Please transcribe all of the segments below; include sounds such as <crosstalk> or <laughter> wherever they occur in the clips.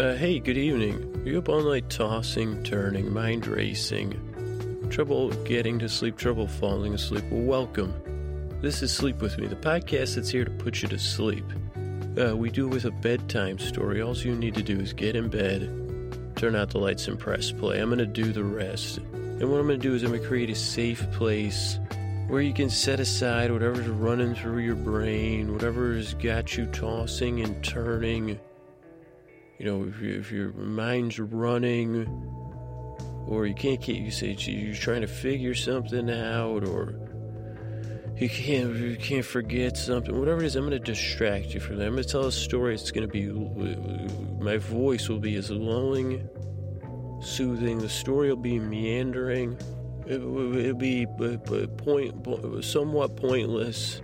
Uh, hey, good evening. Are you up all night tossing, turning, mind racing? Trouble getting to sleep, trouble falling asleep? Well, welcome. This is Sleep With Me, the podcast that's here to put you to sleep. Uh, we do with a bedtime story. All you need to do is get in bed, turn out the lights, and press play. I'm going to do the rest. And what I'm going to do is I'm going to create a safe place where you can set aside whatever's running through your brain, whatever's got you tossing and turning. You know, if, you, if your mind's running, or you can't get, you say you're trying to figure something out, or you can't you can't forget something, whatever it is. I'm going to distract you from that. I'm going to tell a story. It's going to be my voice will be as lulling, soothing. The story will be meandering. It will be uh, uh, point, somewhat pointless,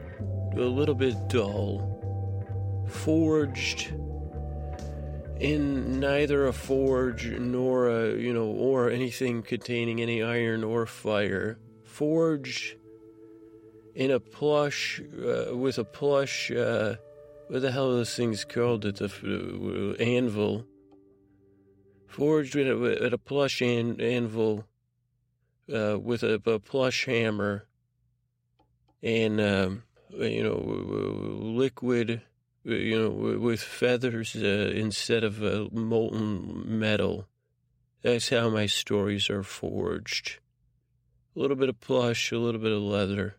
a little bit dull, forged in neither a forge nor a you know or anything containing any iron or fire. forge in a plush uh, with a plush. Uh, what the hell are those things called? At the uh, anvil. Forged with a, a plush an, anvil uh, with a, a, plush hammer and um, you know liquid you know with feathers uh, instead of uh, molten metal. That's how my stories are forged. A little bit of plush a little bit of leather.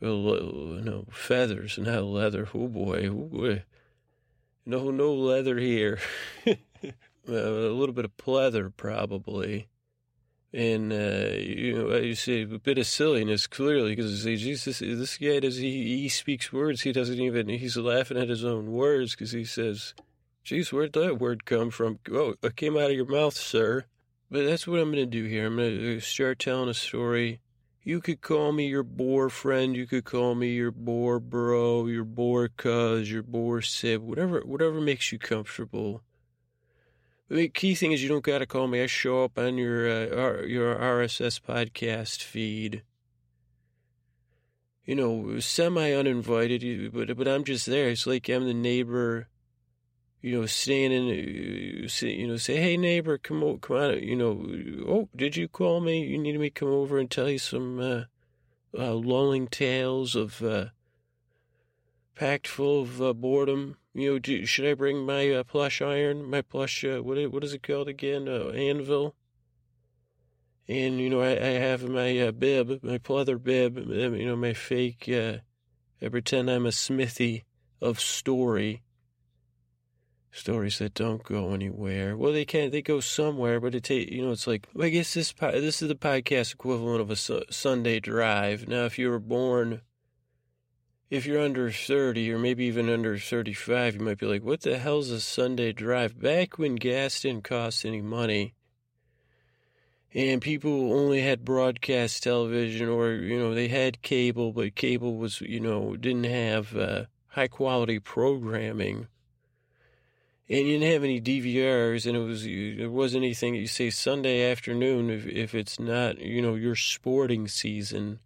No feathers and not leather. Oh boy, oh boy. no no leather here. <laughs> A little bit of pleather probably and uh, you know, you see a bit of silliness clearly because Jesus, this guy does he he speaks words. He doesn't even he's laughing at his own words because he says, "Geez, where'd that word come from?" Oh, it came out of your mouth, sir. But that's what I'm going to do here. I'm going to start telling a story. You could call me your bore friend. You could call me your bore bro, your bore cuz, your bore sib, whatever, whatever makes you comfortable. The key thing is you don't got to call me. I show up on your uh, your RSS podcast feed. You know, semi uninvited, but but I'm just there. It's like I'm the neighbor. You know, standing. Uh, you know, say, "Hey, neighbor, come on, come on." You know, oh, did you call me? You needed me to come over and tell you some uh, uh, lulling tales of uh, packed full of uh, boredom you know, do, should I bring my uh, plush iron, my plush, uh, what, what is it called again? Uh, anvil? And, you know, I, I have my uh, bib, my pleather bib, you know, my fake, uh, I pretend I'm a smithy of story. Stories that don't go anywhere. Well, they can't, they go somewhere, but it take, you know, it's like, I guess this, this is the podcast equivalent of a su- Sunday drive. Now, if you were born if you're under 30 or maybe even under 35, you might be like, what the hell's a Sunday drive? Back when gas didn't cost any money and people only had broadcast television or, you know, they had cable, but cable was, you know, didn't have uh, high quality programming. And you didn't have any DVRs, and it was it wasn't anything you say Sunday afternoon if if it's not you know your sporting season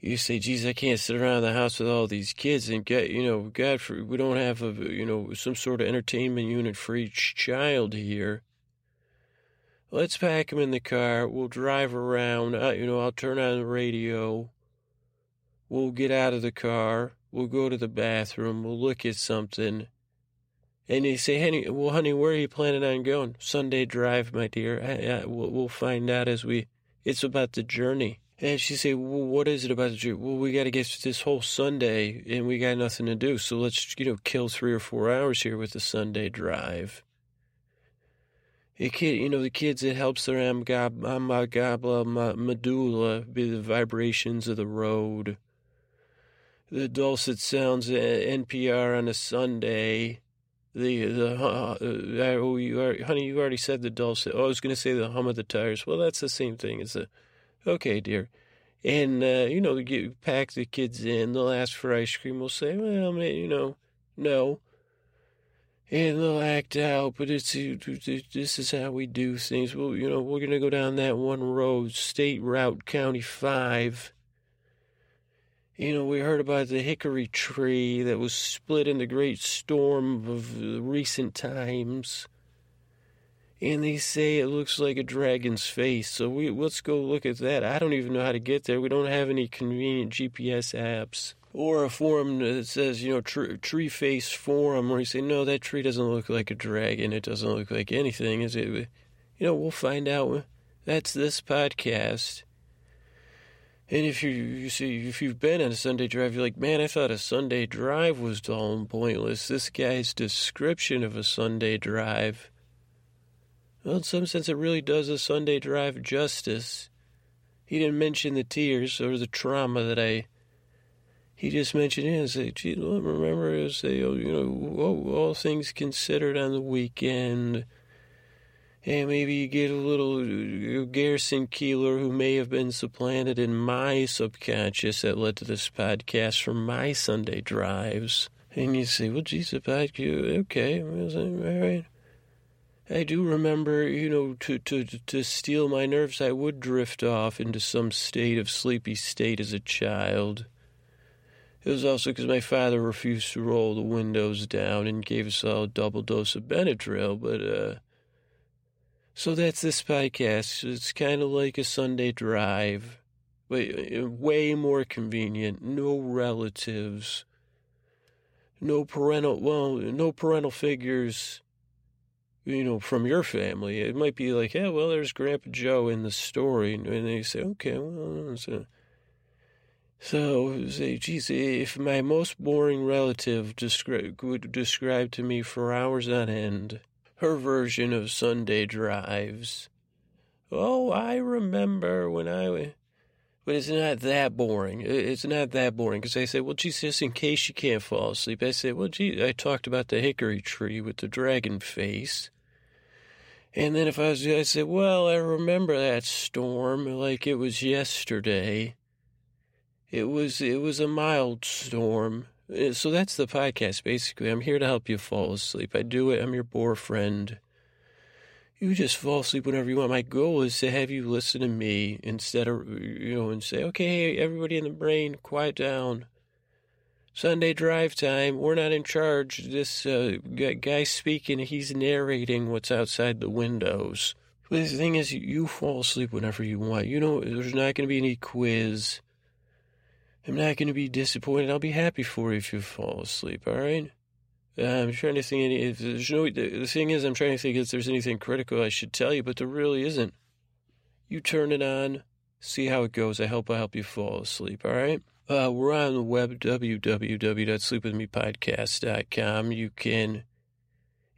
you say, geez, I can't sit around the house with all these kids and get, you know, God, for, we don't have a, you know, some sort of entertainment unit for each child here. Let's pack them in the car. We'll drive around. Uh, you know, I'll turn on the radio. We'll get out of the car. We'll go to the bathroom. We'll look at something. And they say, honey, well, honey, where are you planning on going? Sunday drive, my dear. I, I, we'll, we'll find out as we, it's about the journey. And she said, well, what is it about the trip? Well, we got to get this whole Sunday and we got nothing to do. So let's, you know, kill three or four hours here with the Sunday drive. Kid, you know, the kids, it helps their amygdala, medulla, be the vibrations of the road. The dulcet sounds NPR on a Sunday. The, the, uh, oh, you are, honey, you already said the dulcet. Oh, I was going to say the hum of the tires. Well, that's the same thing as the, Okay, dear. And, uh, you know, you pack the kids in, they'll ask for ice cream. We'll say, well, you know, no. And they'll act out, but it's this is how we do things. Well, you know, we're going to go down that one road, State Route County 5. You know, we heard about the hickory tree that was split in the great storm of recent times. And they say it looks like a dragon's face. So we let's go look at that. I don't even know how to get there. We don't have any convenient GPS apps or a forum that says, you know, tree, tree face forum, where you say, no, that tree doesn't look like a dragon. It doesn't look like anything. Is it? You know, we'll find out. That's this podcast. And if you you see if you've been on a Sunday drive, you're like, man, I thought a Sunday drive was dull and pointless. This guy's description of a Sunday drive. Well, in some sense, it really does a Sunday drive justice. He didn't mention the tears or the trauma that I. He just mentioned it and say, gee, remember, say, oh, you know, all, things considered on the weekend and maybe you get a little uh, Garrison Keillor who may have been supplanted in my subconscious that led to this podcast from my Sunday drives. And you say, well, geez, the podcast, okay, all right. I do remember, you know, to, to, to steel my nerves, I would drift off into some state of sleepy state as a child. It was also because my father refused to roll the windows down and gave us all a double dose of Benadryl, but, uh, so that's this podcast. It's kind of like a Sunday drive, but uh, way more convenient. No relatives, no parental, well, no parental figures, you know, from your family. It might be like, yeah, well, there's Grandpa Joe in the story. And they say, okay, well, so, so say, geez, if my most boring relative descri- would describe to me for hours on end, her version of Sunday drives. Oh, I remember when I. But it's not that boring. It's not that boring because I say, well, geez, just in case you can't fall asleep, I say, well, gee, I talked about the hickory tree with the dragon face. And then if I was, I say, well, I remember that storm like it was yesterday. It was, it was a mild storm. Uh, so that's the podcast, basically. I'm here to help you fall asleep. I do it. I'm your bore friend. You just fall asleep whenever you want. My goal is to have you listen to me instead of, you know, and say, okay, everybody in the brain, quiet down. Sunday drive time. We're not in charge. This uh, guy speaking, he's narrating what's outside the windows. But the thing is, you fall asleep whenever you want. You know, there's not going to be any quiz. I'm not going to be disappointed. I'll be happy for you if you fall asleep, all right? Uh, I'm trying to think any, if there's no, the thing is, I'm trying to think if there's anything critical I should tell you, but there really isn't. You turn it on, see how it goes. I hope I help you fall asleep, all right? Uh, we're on the web, www.sleepwithmepodcast.com. You can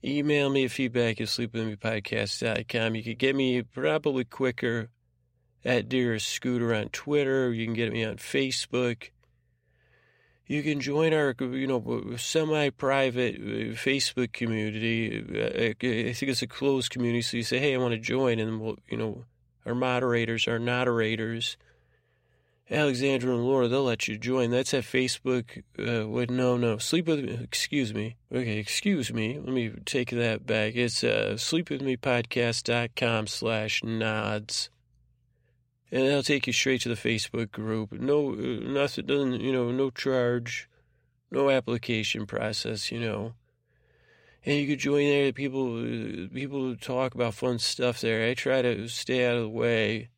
email me a feedback at sleepwithmepodcast.com. You can get me probably quicker at Dearest Scooter on Twitter. You can get me on Facebook. You can join our, you know, semi-private uh, Facebook community. Uh, I think it's a closed community. So you say, "Hey, I want to join," and we'll, you know, our moderators, our moderators, Alexandra and Laura, they'll let you join. That's at Facebook. Uh, wait, no, no, sleep with me. Excuse me. Okay, excuse me. Let me take that back. It's uh, sleepwithmepodcast.com slash nods and they'll take you straight to the Facebook group. No, nothing, doesn't, you know, no charge, no application process, you know. And you could join there. People, people talk about fun stuff there. I try to stay out of the way.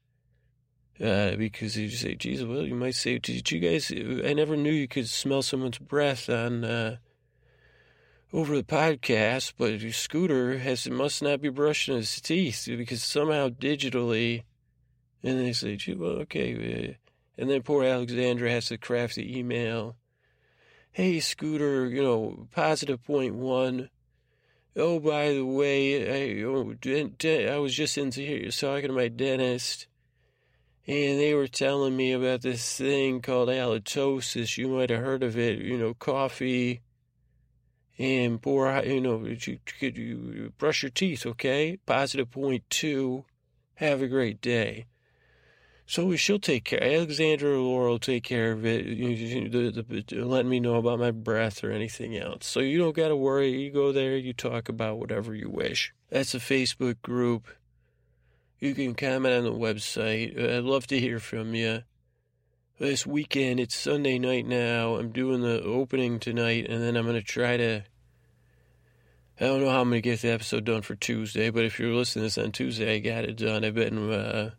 Uh, because you say, geez, well, you might say, did you guys, I never knew you could smell someone's breath on, uh, over the podcast, but your scooter has, must not be brushing his teeth because somehow digitally, and they say, gee, well, okay. And then poor Alexandra has to craft the email. Hey, Scooter, you know, positive point one. Oh, by the way, I, oh, I was just in here talking to my dentist, and they were telling me about this thing called halitosis. You might have heard of it, you know, coffee and poor, you know, you, could you brush your teeth, okay? Positive point two. Have a great day. So she'll take care. Alexandra Laura will take care of it. Letting me know about my breath or anything else. So you don't got to worry. You go there. You talk about whatever you wish. That's a Facebook group. You can comment on the website. I'd love to hear from you. this weekend. It's Sunday night now. I'm doing the opening tonight, and then I'm going to try to. I don't know how I'm going to get the episode done for Tuesday, but if you're listening to this on Tuesday, I got it done. I've been uh,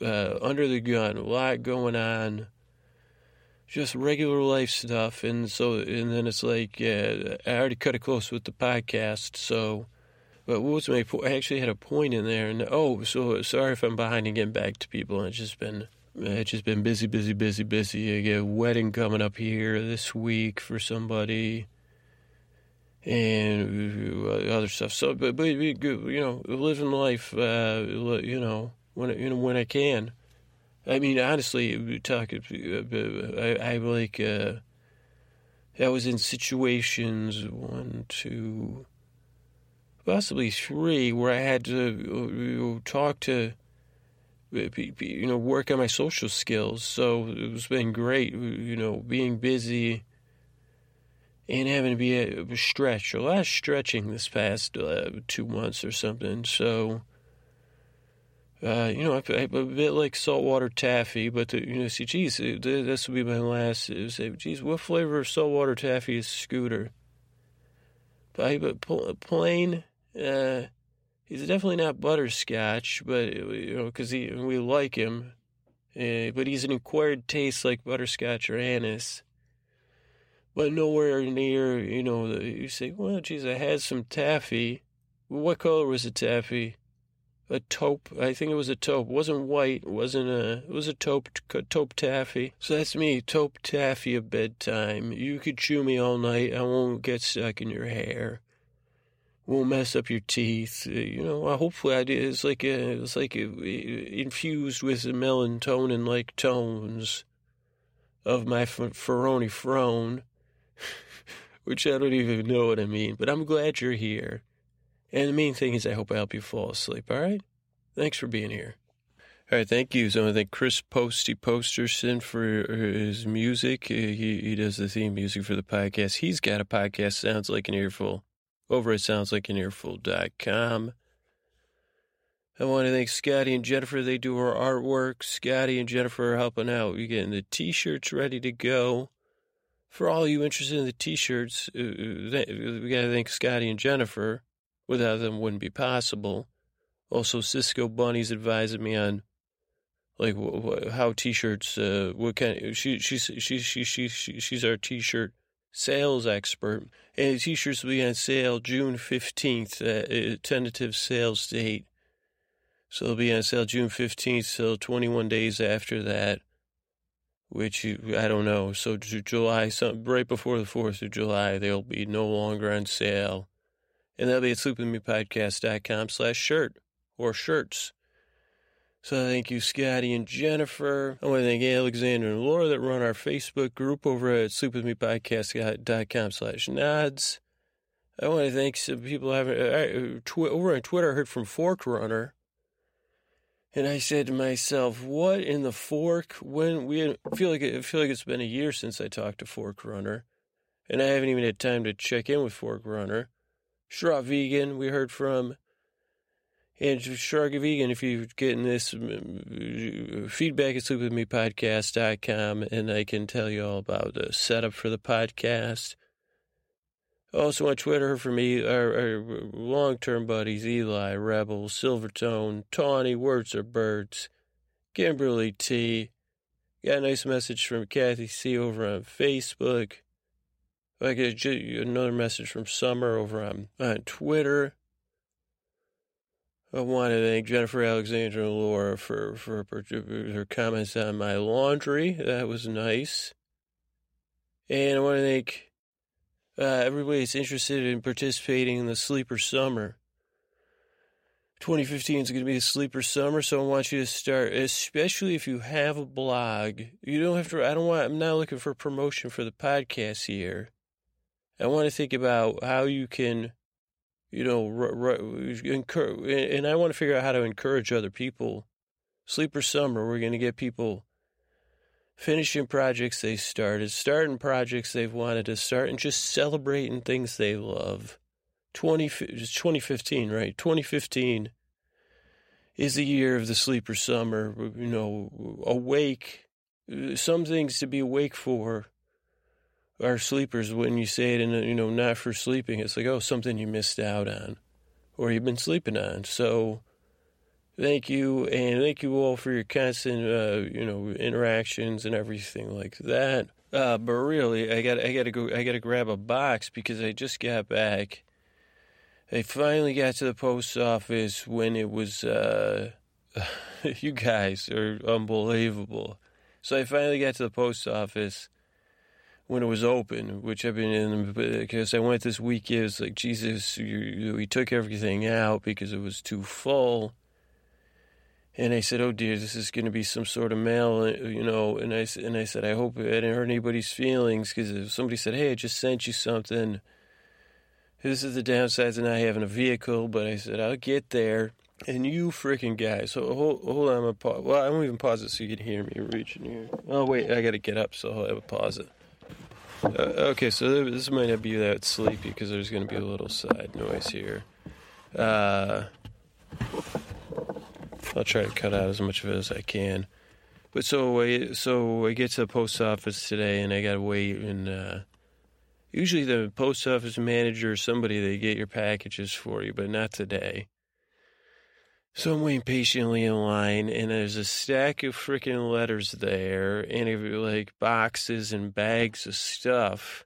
uh, under the gun, a lot going on, just regular life stuff, and so and then it's like yeah, I already cut it close with the podcast, so. But what was my point? I actually had a point in there, and oh, so sorry if I'm behind and getting back to people. It's just been it's just been busy, busy, busy, busy. I get a wedding coming up here this week for somebody, and other stuff. So, but but you know, living life, uh, you know, when you know when I can. I mean, honestly, talking, I, I like. Uh, I was in situations one, two, possibly three, where I had to uh, talk to you know, work on my social skills. So it's been great, you know, being busy and having to be a stretch, a lot of stretching this past uh, two months or something. So, uh, you know, I, am a bit like saltwater taffy, but the, you know, see, geez, this will be my last. Say, geez, what flavor of saltwater taffy is Scooter? But, but plain. Uh, he's definitely not butterscotch, but you know, because we like him. Uh, but he's an acquired taste like butterscotch or anise. But nowhere near, you know, the, you say, well, geez, I had some taffy. What color was the taffy? A taupe. I think it was a taupe. It wasn't white. It wasn't a. It was a taupe. Taupe taffy. So that's me. Taupe taffy of bedtime. You could chew me all night. I won't get stuck in your hair won't mess up your teeth. Uh, you know, hopefully I did. It's like a, it's like a, infused with the melatonin like tones of my Ferroni Frone, <laughs> which I don't even know what I mean. But I'm glad you're here. And the main thing is I hope I help you fall asleep. All right? Thanks for being here. All right, thank you. So I want to thank Chris Posty Posterson for his music. He, he does the theme music for the podcast. He's got a podcast, Sounds Like an Earful over at soundslikeanearful.com. I want to thank Scotty and Jennifer. They do our artwork. Scotty and Jennifer are helping out. We're getting the t-shirts ready to go. For all you interested in the t-shirts, uh, uh, we got to thank Scotty and Jennifer. Without them, wouldn't be possible. Also, Cisco Bunny's advising me on like how t-shirts. Uh, what kind? Of, she she she she she she's our t-shirt sales expert. And t-shirts will be on sale June 15th, uh, tentative sales date. So they'll be on sale June 15th, so 21 days after that, which I don't know. So July, right before the 4th of July, they'll be no longer on sale. And that'll be at sleepwithmepodcast.com slash shirt or shirts. So thank you, Scotty and Jennifer. I want to thank Alexander and Laura that run our Facebook group over at sleepwithmepodcast.com slash nods. I want to thank some people having, uh, tw- over on Twitter, I heard from Fork Runner. And I said to myself, what in the fork? When we I feel like I feel like it's been a year since I talked to Fork Runner. And I haven't even had time to check in with Fork Runner. Shrub Vegan, we heard from and Shark Vegan, if you're getting this feedback at sleepwithmepodcast.com, and I can tell you all about the setup for the podcast. Also on Twitter for me, our, our long-term buddies, Eli, Rebel, Silvertone, Tawny, Words Are Birds, Kimberly T. Got a nice message from Kathy C. over on Facebook. I get another message from Summer over on, on Twitter. I want to thank Jennifer Alexander and Laura for, for, for her comments on my laundry. That was nice. And I want to thank uh, everybody that's interested in participating in the Sleeper Summer. 2015 is going to be the Sleeper Summer, so I want you to start, especially if you have a blog. You don't have to, I don't want, I'm not looking for promotion for the podcast here. I want to think about how you can you know, and I want to figure out how to encourage other people. Sleeper Summer, we're going to get people finishing projects they started, starting projects they've wanted to start, and just celebrating things they love. 20, 2015, right? 2015 is the year of the Sleeper Summer. You know, awake uh, some things to be awake for are sleepers when you say it and you know, not for sleeping. It's like, oh, something you missed out on or you've been sleeping on. So thank you. And thank you all for your constant, uh, you know, interactions and everything like that. Uh, but really, I got I got to go. I got to grab a box because I just got back. I finally got to the post office when it was. Uh, <laughs> you guys are unbelievable. So I finally got to the post office when it was open, which I've been in because I went this week. It was like Jesus. You, you, we took everything out because it was too full. And I said, "Oh dear, this is going to be some sort of mail, you know." And I and I said, "I hope I didn't hurt anybody's feelings because if somebody said, "Hey, I just sent you something," this is the downsides of not having a vehicle. But I said, "I'll get there." And you freaking guys, so hold, hold on, I'm gonna pause. Well, I won't even pause it so you can hear me reaching here. Oh wait, I got to get up, so I'll pause it. Uh, okay, so this might not be that sleepy because there's going to be a little side noise here. Uh, I'll try to cut out as much of it as I can. But so I so I get to the post office today, and I got to wait. And uh, usually the post office manager or somebody they get your packages for you, but not today. So I'm waiting patiently in line, and there's a stack of freaking letters there, and like boxes and bags of stuff.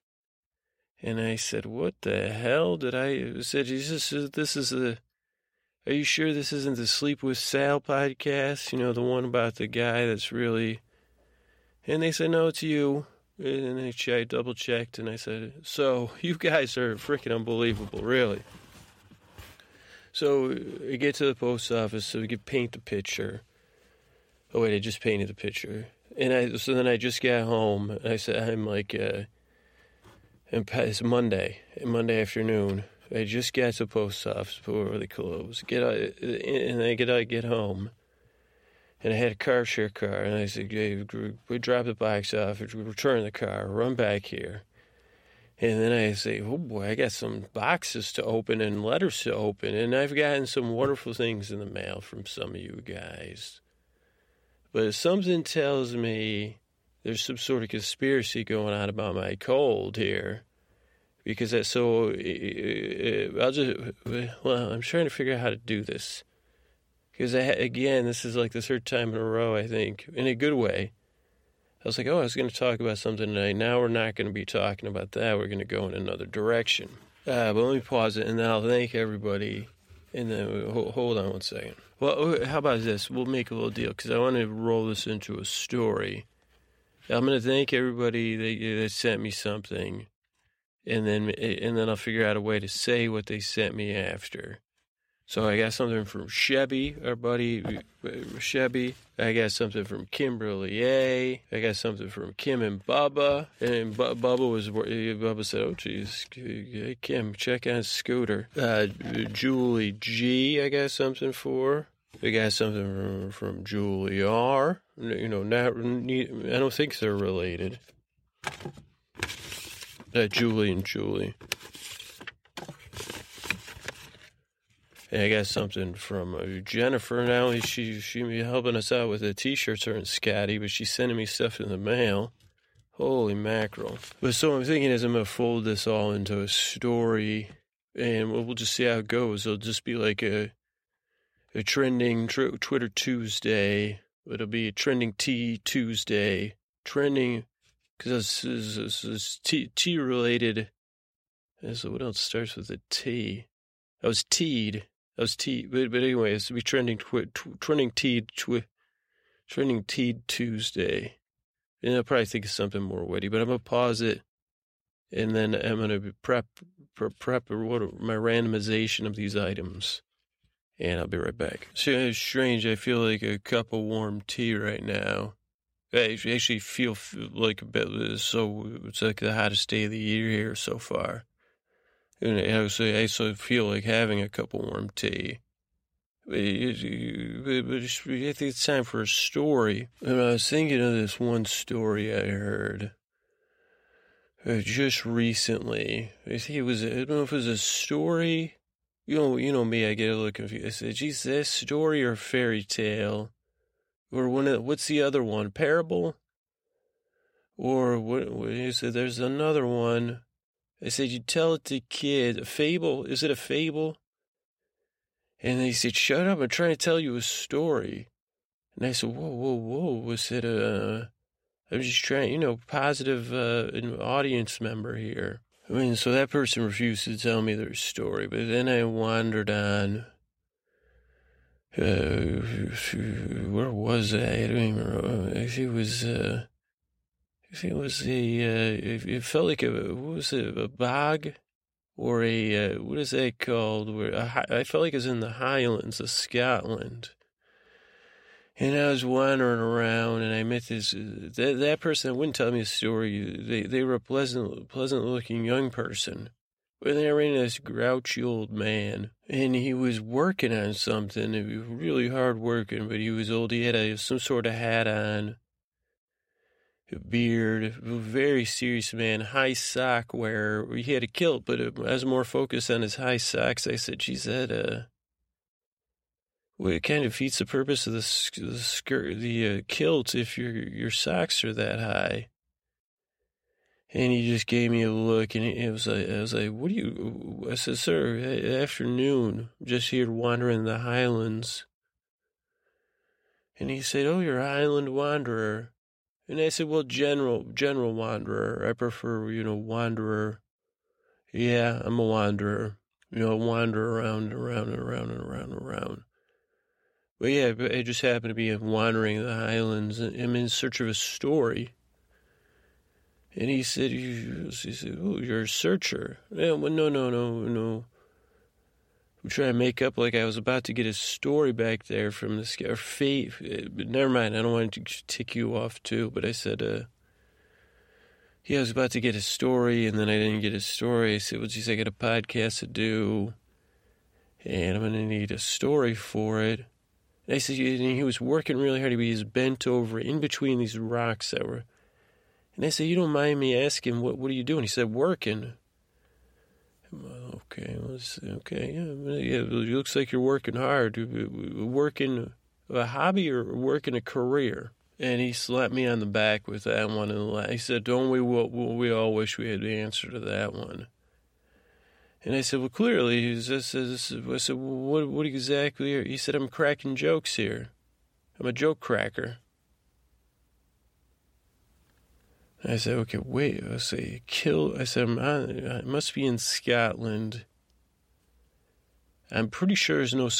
And I said, "What the hell did I?" I said, "Jesus, this is the are you sure this isn't the Sleep with Sal podcast? You know, the one about the guy that's really. And they said, no, it's you. And I double checked and I said, so you guys are freaking unbelievable, really. So we get to the post office so we could paint the picture. Oh, wait, I just painted the picture. And I, so then I just got home. I said, I'm like, uh, it's Monday, Monday afternoon. I just got to the post office before they closed. Get out, and I get out, get home, and I had a car share car, and I said, hey, "We drop the box off, we return the car, run back here." And then I say, "Oh boy, I got some boxes to open and letters to open, and I've gotten some wonderful things in the mail from some of you guys." But something tells me there's some sort of conspiracy going on about my cold here because that's so. Uh, uh, uh, I'll just well, I'm trying to figure out how to do this because again, this is like the third time in a row. I think in a good way. I was like, oh, I was going to talk about something tonight. Now we're not going to be talking about that. We're going to go in another direction. Uh, but let me pause it, and then I'll thank everybody. And then hold on one second. Well, oh, how about this? We'll make a little deal because I want to roll this into a story. I'm going to thank everybody that, that sent me something and then and then I'll figure out a way to say what they sent me after. So I got something from Shebby, our buddy uh, Shebby. I got something from Kimberly A. I got something from Kim and Bubba. And Bubba was Bubba said, "Oh, geez, Kim, check on Scooter." Uh, Julie G. I got something for. I got something from, from Julie R. You know, not I don't think they're related. Uh, Julie and Julie. And I got something from uh, Jennifer. now. she she be helping us out with the t-shirts are in Scotty, but she's sending me stuff in the mail. Holy mackerel! But so I'm thinking as I'm gonna fold this all into a story, and we'll, we'll just see how it goes. It'll just be like a a trending tr- Twitter Tuesday. It'll be a trending T Tuesday. Trending because this is, this T tea related. So what else starts with a T? I was teed. I was teed. But, but anyway, it's to be trending, twi- tw- trending teed, twi- trending teed Tuesday. And I'll probably think of something more witty, but I'm to pause it. And then I'm to prep, prep, prep what, my randomization of these items. And I'll be right back. So it's strange. I feel like a cup of warm tea right now. I actually feel like a bit so it's like the hottest day of the year here so far. And I also, I also feel like having a cup of warm tea. But, I think it's time for a story. And I was thinking of this one story I heard uh, just recently. I think it was, I don't know if it was a story. You know, you know me, I get a little confused. I said, geez, that story or fairy tale? or one of what's the other one? Parable? Or what, what said, there's another one. I said, you tell it to kids. A fable? Is it a fable? And they said, shut up. I'm trying to tell you a story. And I said, whoa, whoa, whoa. Was it a, I'm just trying, you know, positive uh, audience member here. I mean, so that person refused to tell me their story, but then I wandered on. Uh, where was I? I don't even remember. I think it was, uh, I it was a, uh, it, felt like a, what was it, a bog? Or a, uh, what is that called? Where a, I felt like it was in the Highlands of Scotland. And I was wandering around, and I met this that, that person that wouldn't tell me a story. They they were a pleasant pleasant looking young person, but then I ran into this grouchy old man, and he was working on something. It was really hard working, but he was old. He had a, some sort of hat on, beard, very serious man, high sock wearer. He had a kilt, but I was more focused on his high socks. I said, "Geez, that uh." Well, it kind of defeats the purpose of the, the skirt, the uh, kilt, if your your socks are that high. And he just gave me a look, and it was like, I was like, "What do you?" I said, "Sir, afternoon, just here wandering the highlands." And he said, "Oh, you're a highland wanderer." And I said, "Well, general, general wanderer. I prefer, you know, wanderer." Yeah, I'm a wanderer. You know, wander around and around and around and around and around. But yeah, I just happened to be wandering the highlands. I'm in search of a story. And he said, he said, oh, you're a searcher. Yeah, well, no, no, no, no. I'm trying to make up like I was about to get a story back there from this guy. Or fate. But never mind. I don't want to tick you off too. But I said, uh, yeah, I was about to get a story, and then I didn't get a story. I said, well, geez, I got a podcast to do, and I'm going to need a story for it. And I said, and he was working really hard. He was bent over in between these rocks that were. And I said, you don't mind me asking, what what are you doing? He said, working. Okay, well, okay, yeah, yeah. It looks like you're working hard. Uh, working a hobby or working a career? And he slapped me on the back with that one, and he said, "Don't we? We all wish we had the answer to that one." And I said, well, clearly, he says, uh, I said, what, what exactly? He said, I'm cracking jokes here. I'm a joke cracker. I said, okay, wait. I say, kill. I said, I must be in Scotland. I'm pretty sure there's no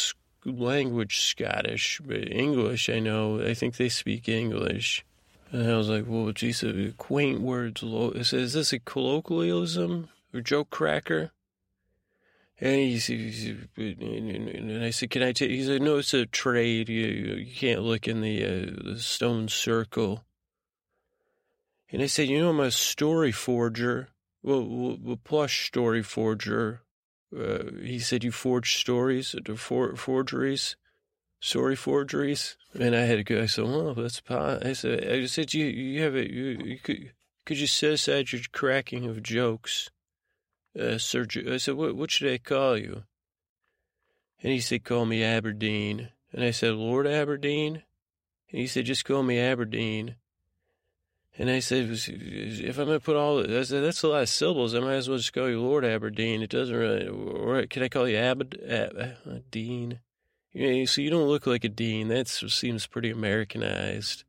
language Scottish, but English, I know. I think they speak English. And I was like, well, geez, quaint words. I said, is this a colloquialism or joke cracker? And he, he's, and I said, "Can I take?" He said, "No, it's a trade. You you can't look in the, uh, the stone circle." And I said, "You know, I'm a story forger. Well, a plush story forger." Uh, he said, "You forge stories, for, forgeries, story forgeries." And I had to go. I said, "Well, that's pot." I said, "I said you you have it. You, you could could you set aside your cracking of jokes?" uh, Sir, I said, what, what should I call you? And he said, call me Aberdeen. And I said, Lord Aberdeen? And he said, just call me Aberdeen. And I said, if I'm going to put all, I said, that's a lot of syllables. I might as well just call you Lord Aberdeen. It doesn't really, or can I call you Abed, Ab, Dean? Know, so you don't look like a dean. That seems pretty Americanized.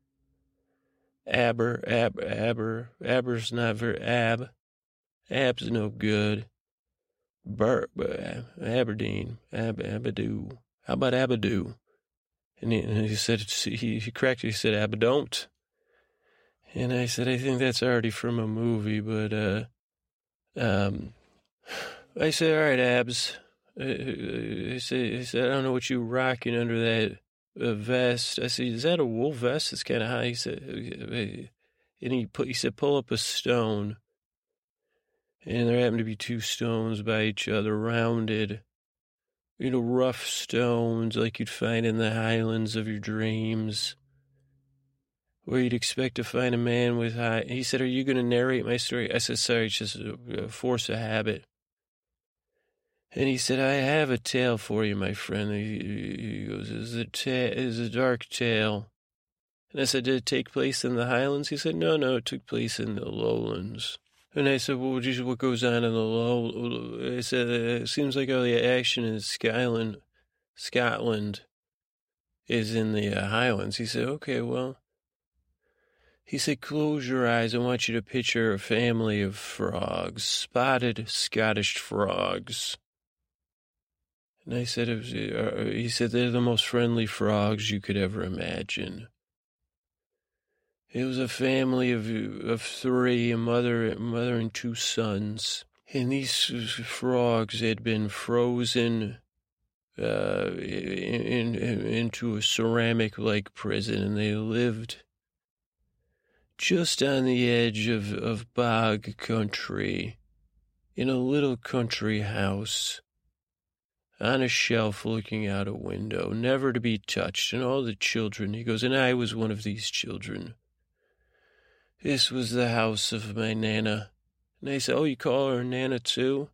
Aber, ab, aber, aber's not very, ab. Ab's no good. Bur- Aberdeen, Ab- Abadoo. How about Abadoo? And he, and he said, he, he. He said, Abadont. And I said, I think that's already from a movie, but, uh, um, I said, all right, Abs. I said, I said, I don't know what you're rocking under that uh, vest. I said, is that a wool vest? It's kind of high. He said, and he put, he said, pull up a stone and there happened to be two stones by each other, rounded, you know, rough stones like you'd find in the highlands of your dreams, where you'd expect to find a man with high. He said, Are you going to narrate my story? I said, Sorry, it's just a force of habit. And he said, I have a tale for you, my friend. He, goes, It's a, ta- it's a dark tale. And I said, did it take place in the highlands? He said, no, no, it took place in the lowlands. And I said, well, geez, what goes on in the low? I said, it seems like all the action in Scotland, Scotland is in the uh, highlands. He said, okay, well, he said, close your eyes. I want you to picture a family of frogs, spotted Scottish frogs. And I said, was, uh, he said, they're the most friendly frogs you could ever imagine. It was a family of of three, a mother, mother and two sons. And these frogs had been frozen uh, in, in, into a ceramic-like prison, and they lived just on the edge of, of bog country, in a little country house, on a shelf looking out a window, never to be touched, and all the children, he goes, and I was one of these children. This was the house of my Nana. And they said, Oh, you call her Nana too?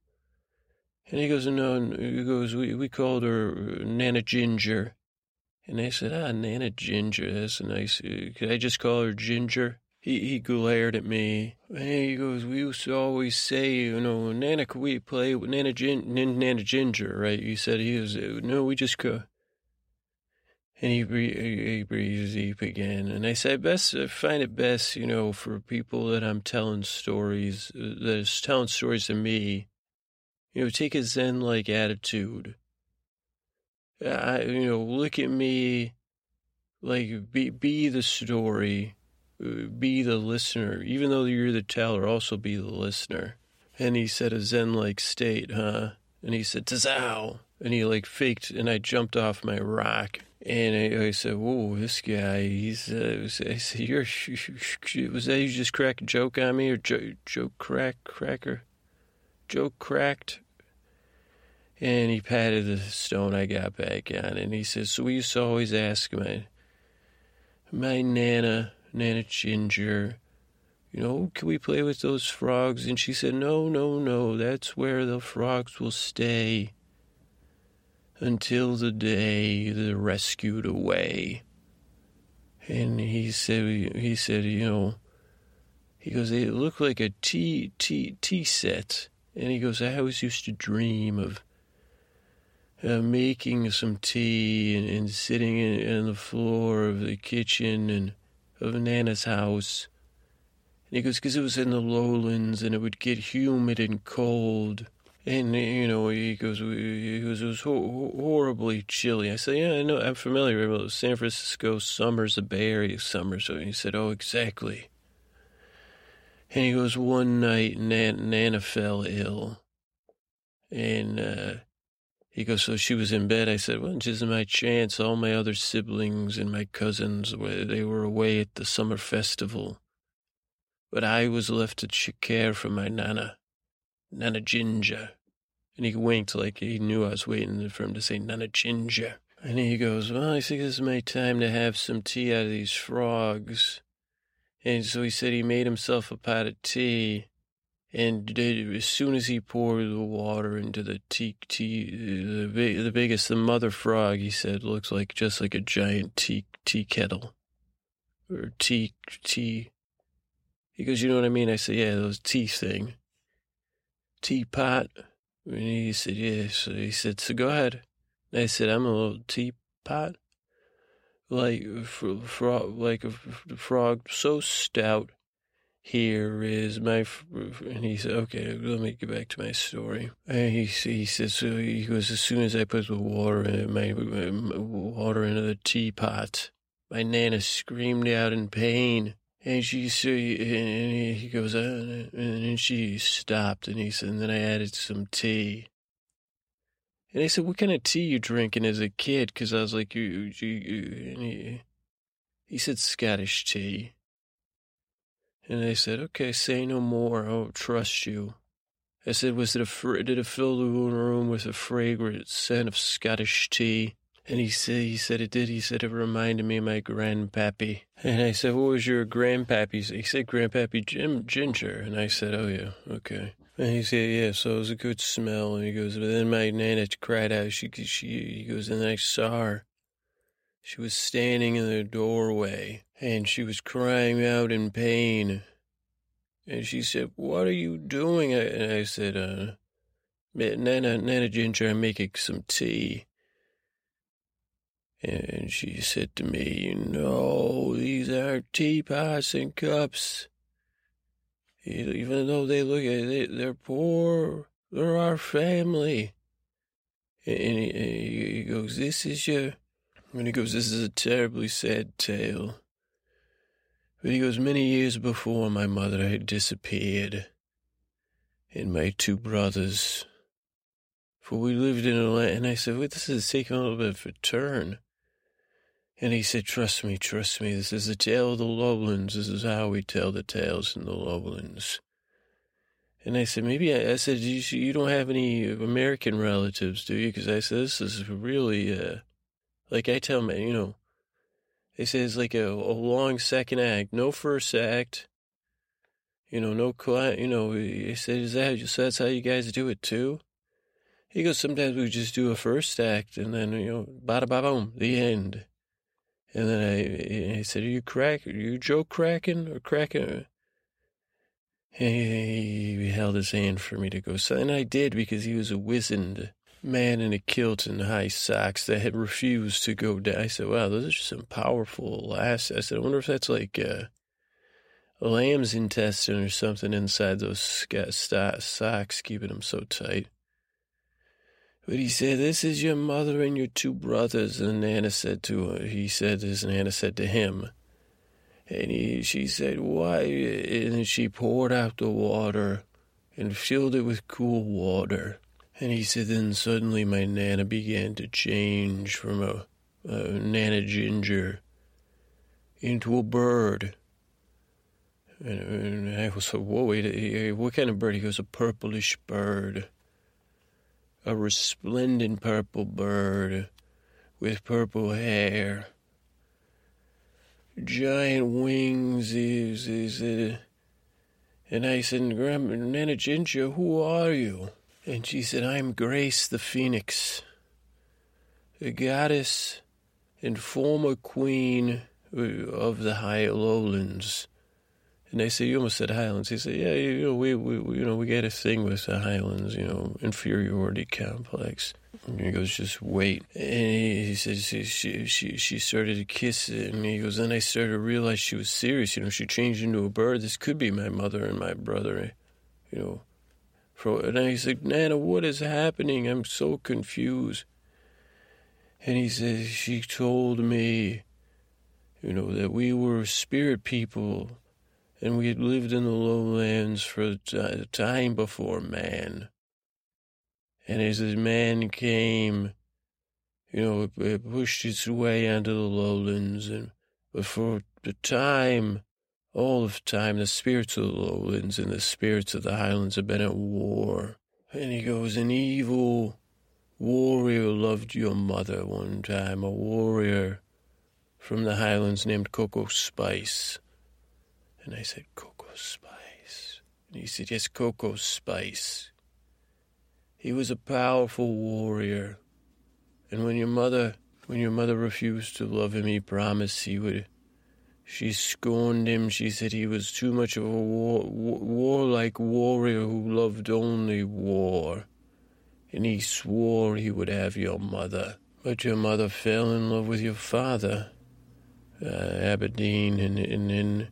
And he goes, No, he goes, We, we called her Nana Ginger. And I said, Ah, Nana Ginger, that's nice, uh, could I just call her Ginger? He, he glared at me. And he goes, We used to always say, you know, Nana, could we play with Nana, Gin, Nana Ginger, right? You said he was, No, we just could. And he, he breathes deep again. And I say, best, I find it best, you know, for people that I'm telling stories, uh, that is telling stories to me, you know, take a Zen like attitude. I, you know, look at me like be, be the story, be the listener. Even though you're the teller, also be the listener. And he said, a Zen like state, huh? And he said, Tazao. And he like faked, and I jumped off my rock and I, I said, "Whoa, this guy, he's." Uh, I said, "You're was that you just crack a joke on me or joke, joke crack cracker, joke cracked?" And he patted the stone I got back on, and he says, "So we used to always ask my my nana, Nana Ginger." You know, can we play with those frogs? And she said, No, no, no, that's where the frogs will stay until the day they're rescued away. And he said, he said, you know, he goes, they look like a tea, tea, tea set. And he goes, I always used to dream of uh, making some tea and, and sitting in, on the floor of the kitchen and of Nana's house. And he goes, because it was in the lowlands and it would get humid and cold. And, you know, he goes, he goes, it was ho- horribly chilly. I said, yeah, I know, I'm familiar with San Francisco summers, the Bay Area summers. So he said, oh, exactly. And he goes, one night, Nan- Nana fell ill. And, uh, he goes, so she was in bed. I said, well, this is my chance. All my other siblings and my cousins, they were away at the summer festival. But I was left to care for my Nana, Nana Ginger. And he winked like he knew I was waiting for him to say Nana ginger. And he goes, Well, I think this is my time to have some tea out of these frogs. And so he said he made himself a pot of tea. And as soon as he poured the water into the tea, tea the, the biggest, the mother frog, he said, looks like just like a giant tea, tea kettle. Or tea, tea. He goes, You know what I mean? I said, Yeah, those tea thing. Teapot. And he said, yeah. So he said, so go ahead. And I said, I'm a little teapot. Like, for, frog, like a frog so stout. Here is my, and he said, okay, let me get back to my story. And he, he said, so he goes, as soon as I put the water in it, my, my water into the teapot, my Nana screamed out in pain. And she said, and he goes, uh, and then she stopped, and he said, and then I added some tea. And I said, what kind of tea you drinking as a kid? Because I was like, you, you, you he, he said Scottish tea. And I said, okay, say no more. I'll trust you. I said, was it a, did it fill the room with a fragrant scent of Scottish tea? And he said, he said it did. He said it reminded me of my grandpappy. And I said, what was your grandpappy? He said, grandpappy Jim Ginger. And I said, oh yeah, okay. And he said, yeah, so it was a good smell. And he goes, but then my nana cried out. She, she, he goes, and I saw her. She was standing in the doorway. And she was crying out in pain. And she said, What are you doing? And I said, uh, Nana, Nana Ginger, I'm making some tea. And she said to me, No, these aren't teapots and cups. Even though they look at it, they're poor, they're our family. And he, he goes, This is your. And he goes, This is a terribly sad tale. But he goes, Many years before my mother had disappeared, and my two brothers, for we lived in a land. And I said, Wait, this is taking a little bit of a turn. And he said, Trust me, trust me. This is the tale of the lowlands. This is how we tell the tales in the lowlands. And I said, Maybe I, I said, you, you don't have any American relatives, do you? Because I said, This is really, uh, like I tell me, you know, they say it's like a, a long second act, no first act. You know, no client, you know, he said, is that, so that's how you guys do it too? He goes, sometimes we just do a first act and then, you know, bada ba boom, the end. And then I, I said, Are you crack? Are you joke cracking or cracking? He, he held his hand for me to go. And I did because he was a wizened man in a kilt and high socks that had refused to go down. I said, Wow, those are just some powerful lasses. I said, I wonder if that's like uh, a lamb's intestine or something inside those socks, keeping them so tight. But he said, This is your mother and your two brothers. And Nana said to her, He said this, and Nana said to him. And he, she said, Why? And she poured out the water and filled it with cool water. And he said, Then suddenly my Nana began to change from a, a Nana Ginger into a bird. And, I was like, Whoa, wait, eh, eh, what kind of bird? He goes, A purplish bird a resplendent purple bird with purple hair, giant wings. Is is it? And I said, Grandma Nana Ginger, who are you? And she said, I'm Grace the Phoenix, a goddess and former queen of the high lowlands. And they say, you almost said Highlands. He said, yeah, you know, we, we, you know, we get a thing with the Highlands, you know, inferiority complex. And he goes, just wait. And he, he says, she, she, she, she started to kiss it. And he goes, then I started to realize she was serious. You know, she changed into a bird. This could be my mother and my brother, you know. And I said, Nana, what is happening? I'm so confused. And he says, she told me, you know, that we were spirit people and we had lived in the lowlands for a time before man. And as man came, you know, it, pushed its way onto the lowlands, and but for the time, all of time, the spirits of the lowlands and the spirits of the highlands have been at war. And he goes, an evil warrior loved your mother one time, a warrior from the highlands named Coco Spice. And I said, Coco Spice. And he said, Yes, Coco Spice. He was a powerful warrior. And when your mother when your mother refused to love him, he promised he would. She scorned him. She said he was too much of a war, warlike warrior who loved only war. And he swore he would have your mother. But your mother fell in love with your father, uh, Aberdeen, and, and, and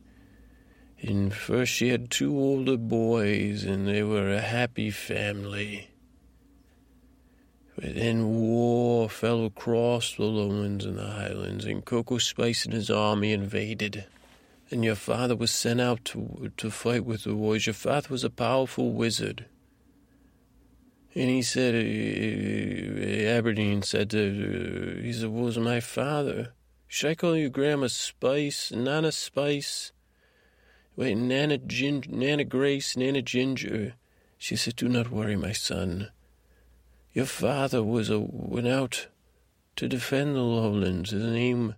and first she had two older boys, and they were a happy family. But then war fell across the lowlands and the highlands, and Coco Spice and his army invaded. And your father was sent out to, to fight with the warriors. Your father was a powerful wizard. And he said, uh, Aberdeen said, to, uh, he said, was my father. Should I call you Grandma Spice, Nana Spice? Wait, Nana, Gin- Nana Grace, Nana Ginger. She said, Do not worry, my son. Your father was a, went out to defend the lowlands. His name,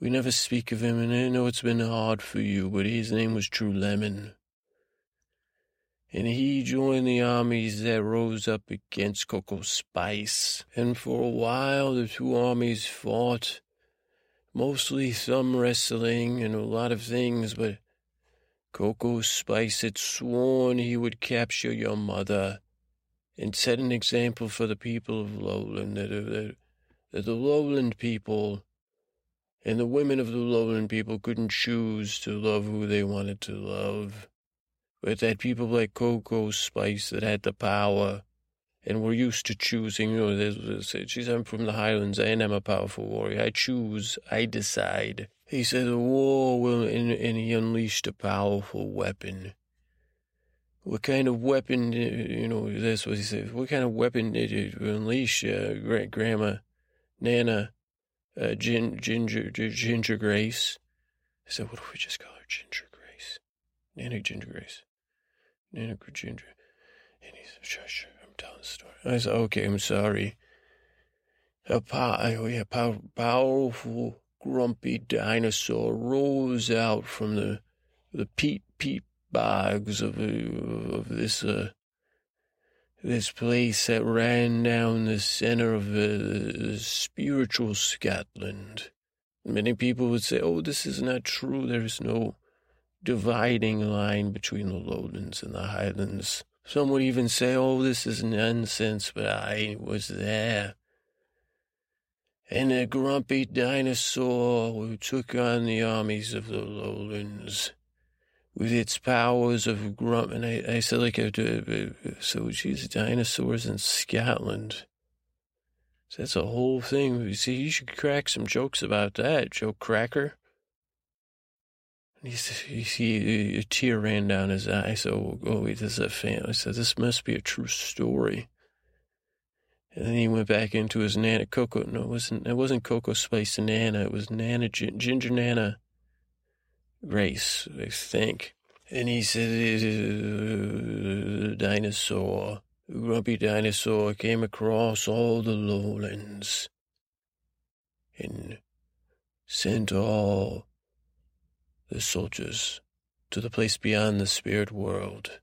we never speak of him, and I know it's been hard for you, but his name was True Lemon. And he joined the armies that rose up against Coco Spice. And for a while, the two armies fought mostly thumb wrestling and a lot of things, but Coco Spice had sworn he would capture your mother and set an example for the people of Lowland that, uh, that, that the Lowland people and the women of the lowland people couldn't choose to love who they wanted to love. But that people like Coco Spice that had the power and were used to choosing, you know, she's I'm from the Highlands and I'm a powerful warrior. I choose, I decide. He said the war will, and, and he unleashed a powerful weapon. What kind of weapon, you know, that's what he said. What kind of weapon did you unleash, uh, Grandma, Nana, uh, Gin, Ginger, Ginger Grace. I said, what do we just call her? Ginger Grace. Nana Ginger Grace. Nana Ginger. And he said, sure, sure, I'm telling the story. I said, okay, I'm sorry. A pow- oh, yeah, pow- powerful, grumpy dinosaur rose out from the the peat peat bogs of, of this uh, this place that ran down the center of uh, spiritual Scotland. Many people would say, oh, this is not true. There's no dividing line between the lowlands and the highlands. Some would even say, oh, this is nonsense, but I was there. And a grumpy dinosaur who took on the armies of the lowlands with its powers of grunt. And I, I said, like, uh, so she's dinosaurs in Scotland. So that's a whole thing. You see, you should crack some jokes about that, Joe Cracker. And he you see, a tear ran down his eye. So, oh, wait, this is a. I said, this must be a true story. And then he went back into his Nana Coco. No, it wasn't. It wasn't Coco Spice Nana. It was Nana Ginger Nana race, I think. And he said, dinosaur, grumpy dinosaur came across all the lowlands and sent all the soldiers to the place beyond the spirit world.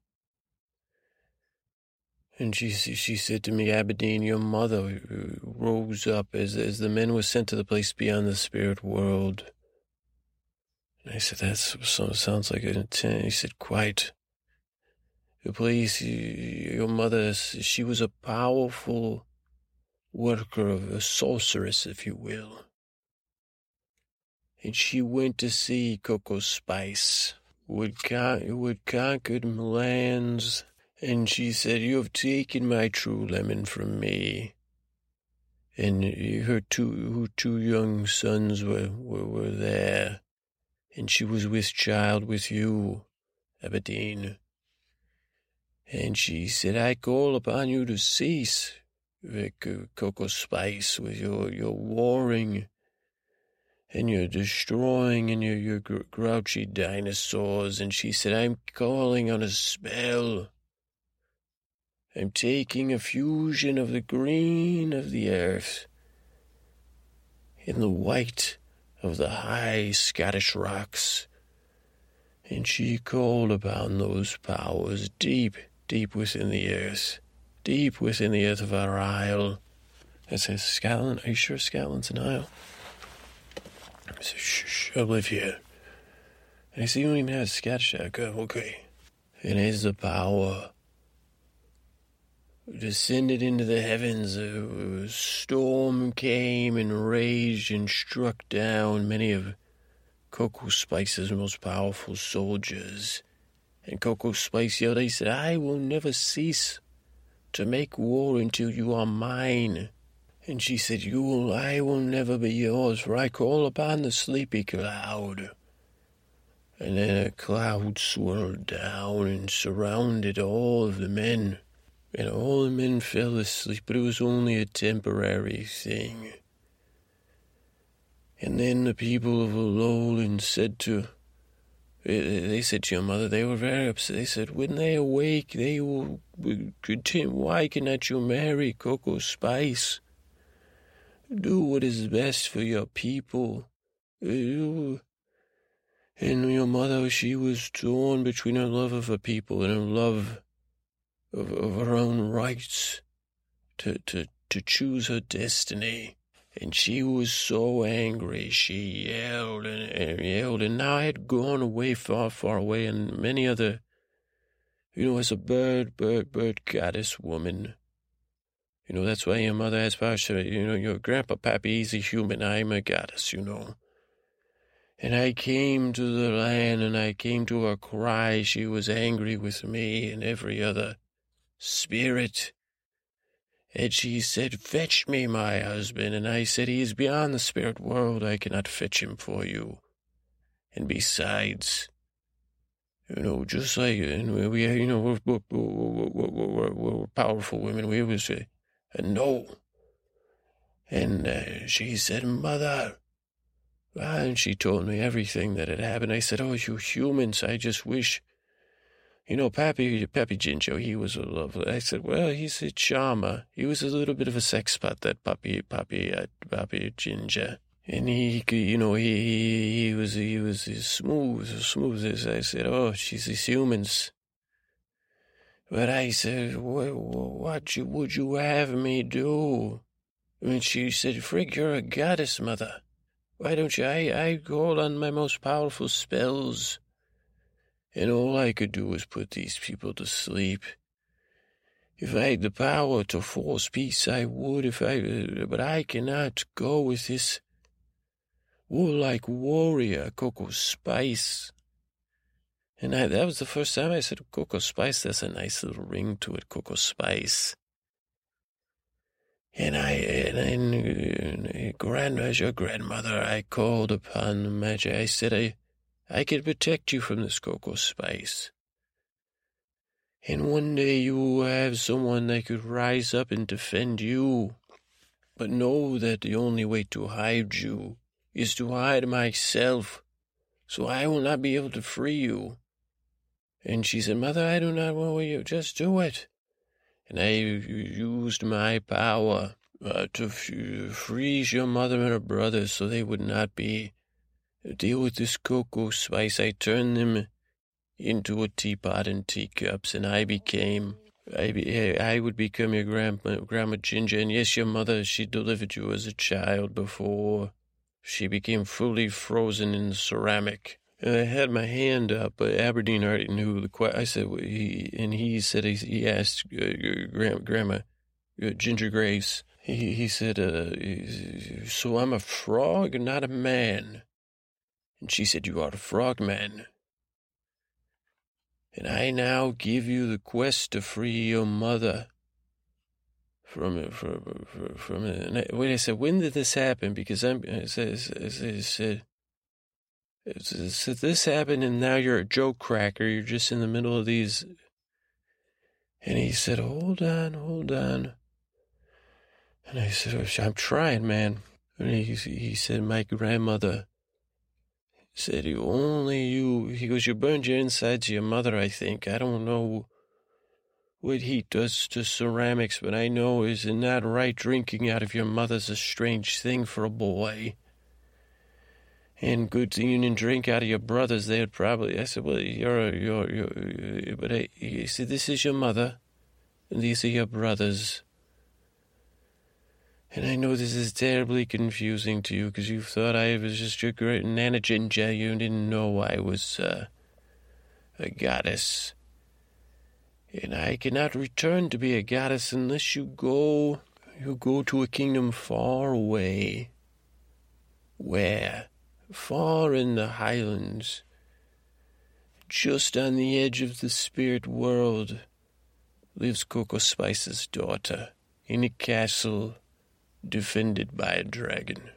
And she she said to me, Aberdeen, your mother rose up as as the men were sent to the place beyond the spirit world. I said, that sounds like an intent. He said, quite. Please, your mother, she was a powerful worker of a sorceress, if you will. And she went to see Coco Spice, would, con- who had conquered lands, and she said, You have taken my true lemon from me. And her two, her two young sons were, were, were there and she was with child with you, Aberdeen. And she said, I call upon you to cease, Vic uh, Coco Spice, with your, your warring and your destroying and your, your grouchy dinosaurs. And she said, I'm calling on a spell. I'm taking a fusion of the green of the earth and the white of the high Scottish rocks, and she called upon those powers deep, deep within the earth, deep within the earth of our isle. I says, Scotland, are you sure Scotland's an isle? I said, shh, shh, I live here. And I said, you don't even have Scottish. I go, okay. And as the power descended into the heavens. A storm came and raged and struck down many of Coco Spice's most powerful soldiers. And Coco Spice yelled, he said, I will never cease to make war until you are mine. And she said, You will, I will never be yours, for I call upon the sleepy cloud. And then a cloud swirled down and surrounded all of the men and all the men fell asleep, but it was only a temporary thing. And then the people of lowlands said to, eh, they said to your mother, they were very upset. They said, when they awake, they will continue. Why cannot you marry Coco Spice? Do what is best for your people. Eh, and your mother, she was torn between her love of her people and her love of, of her own rights to, to, to choose her destiny. And she was so angry, she yelled and, and yelled, and now I had gone away, far, far away, and many other, you know, as a bird, bird, bird goddess woman. You know, that's why your mother has power. You know, your grandpa, Pappy, he's a human. I'm a goddess, you know. And I came to the land and I came to her cry. She was angry with me and every other spirit. And she said, Fetch me my husband. And I said, He is beyond the spirit world. I cannot fetch him for you. And besides, you know, just like, and we, you know, we're, we're, we're, we're powerful women. We always say, no. And uh, she said, Mother. And she told me everything that had happened. I said, Oh, you humans, I just wish you know, Pappy, Pappy Ginger, he was a lovely. I said, well, he's a charmer. He was a little bit of a sex pot, that Pappy, Pappy, uh, Pappy Ginger. And he, you know, he, he, was, he was as smooth, as smooth as I said, oh, she's these humans. But I said, what, what would you have me do? And she said, Frig, you're a goddess, mother. Why don't you? I, I call on my most powerful spells and all I could do was put these people to sleep. If I had the power to force peace, I would. If I, but I cannot go with this warlike warrior, Coco Spice. And I, that was the first time I said, Coco Spice, that's a nice little ring to it, Coco Spice. And I, and, and, uh, and grand, as your grandmother, I called upon the magic. I said, I, I can protect you from this Coco Spice. And one day you will have someone that could rise up and defend you. But know that the only way to hide you is to hide myself, so I will not be able to free you. And she said, Mother, I do not want you. Just do it. And I used my power uh, to freeze your mother and her brothers so they would not be deal with this Coco Spice. I turned them into a teapot and teacups, and I became, I, be, I would become your grandma, grandma Ginger. And yes, your mother, she delivered you as a child before she became fully frozen in ceramic. And I had my hand up, but Aberdeen already knew the question. I said, he, and he said, he, he asked uh, Grandma, uh, Ginger Grace, he, he said, uh, so I'm a frog, not a man. And she said, You are a frogman. And I now give you the quest to free your mother from from from, from and I, wait. I said, when did this happen? Because I'm. I said, I said, so this happened, and now you're a joke cracker. You're just in the middle of these. And he said, "Hold on, hold on." And I said, "I'm trying, man." And he he said, "My grandmother." Said you only you. He goes, you burned your insides to your mother. I think I don't know what heat does to ceramics, but I know is not right drinking out of your mother's a strange thing for a boy. And good thing you didn't drink out of your brother's. They'd probably. I said, well, you're, you're, you're. But I, he said, this is your mother, and these are your brothers. And I know this is terribly confusing to you because you thought I was just your great Nana Ginger. You didn't know I was uh, a goddess. And I cannot return to be a goddess unless you go, you go to a kingdom far away. Where? Far in the highlands, just on the edge of the spirit world, lives Coco Spice's daughter in a castle defended by a dragon.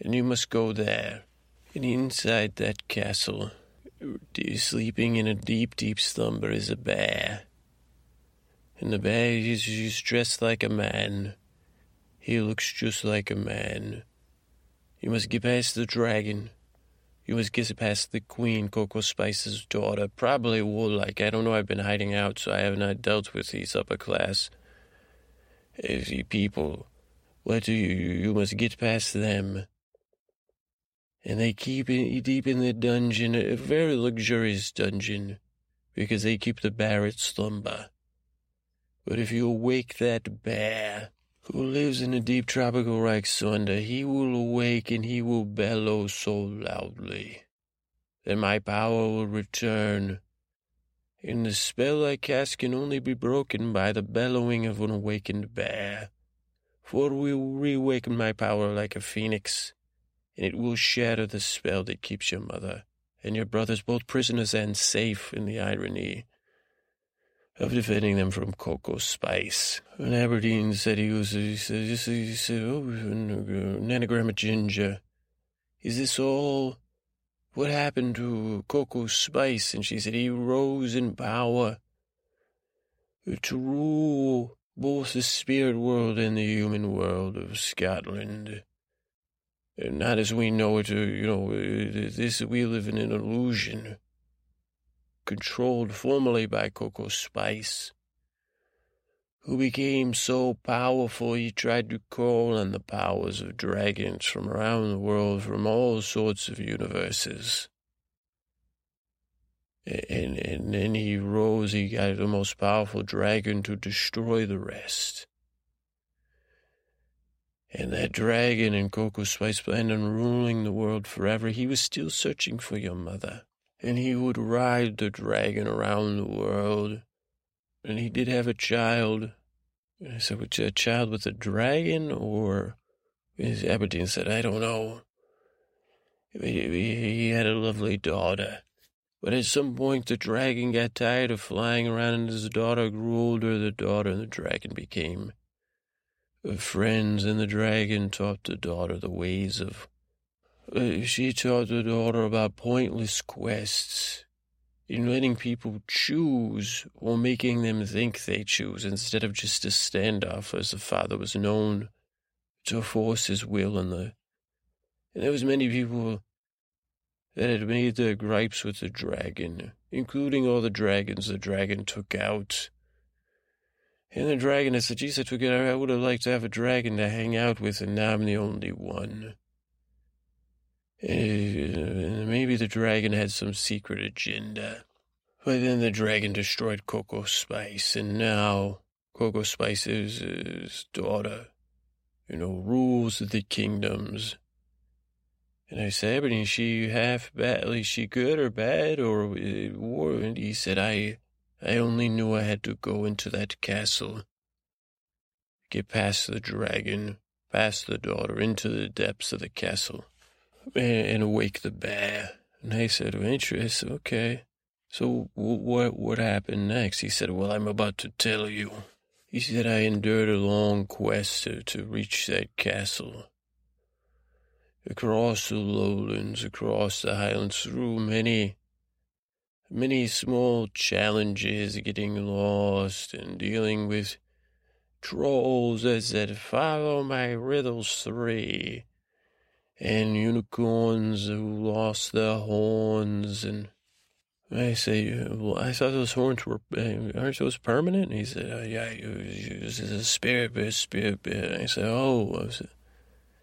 And you must go there. And inside that castle, sleeping in a deep, deep slumber, is a bear. And the bear is he's dressed like a man. He looks just like a man. You must get past the dragon. You must get past the queen, Coco Spice's daughter. Probably like I don't know. I've been hiding out, so I have not dealt with these upper class people. What you, you must get past them. And they keep it deep in the dungeon, a very luxurious dungeon, because they keep the bear at slumber. But if you wake that bear, who lives in the deep tropical Reichswunder, he will awake and he will bellow so loudly that my power will return. And the spell I cast can only be broken by the bellowing of an awakened bear. For it will reawaken my power like a phoenix, and it will shatter the spell that keeps your mother and your brothers both prisoners and safe in the irony of defending them from Coco Spice. And Aberdeen said he was, he said, he said oh, nanogram of ginger. Is this all? What happened to Coco Spice? And she said he rose in power to rule both the spirit world and the human world of Scotland. And not as we know it, uh, you know, uh, this we live in an illusion controlled formerly by Coco Spice, who became so powerful he tried to call on the powers of dragons from around the world from all sorts of universes. And, and then he rose, he got the most powerful dragon to destroy the rest. And that dragon and Coco Spice planned on ruling the world forever. He was still searching for your mother and he would ride the dragon around the world. And he did have a child. I said, a child with a dragon, or?" is Aberdeen said, "I don't know." He had a lovely daughter, but at some point the dragon got tired of flying around, and his daughter grew older. The daughter and the dragon became friends, and the dragon taught the daughter the ways of uh, she taught the daughter about pointless quests, in letting people choose or making them think they choose instead of just a standoff as the father was known to force his will on the. And there was many people that had made their gripes with the dragon, including all the dragons the dragon took out. And the dragon had said, geez, I took it, I would have liked to have a dragon to hang out with, and now I'm the only one. Uh, maybe the dragon had some secret agenda. But then the dragon destroyed Coco Spice, and now Coco Spice's his daughter, you know, rules the kingdoms. And I said, but is she half bad? Is she good or bad or uh, war? And he said, I, I only knew I had to go into that castle, get past the dragon, past the daughter, into the depths of the castle and awake the bear. And I said, of interest, okay. So what what happened next? He said, well, I'm about to tell you. He said, I endured a long quest to, to reach that castle. Across the lowlands, across the highlands, through many, many small challenges, getting lost and dealing with trolls that said, follow my riddles three and unicorns who lost their horns. And I say, well, I thought those horns were, eh, aren't those permanent? And he said, oh, yeah, this is a spirit bit, spirit bit. I said, oh, I said,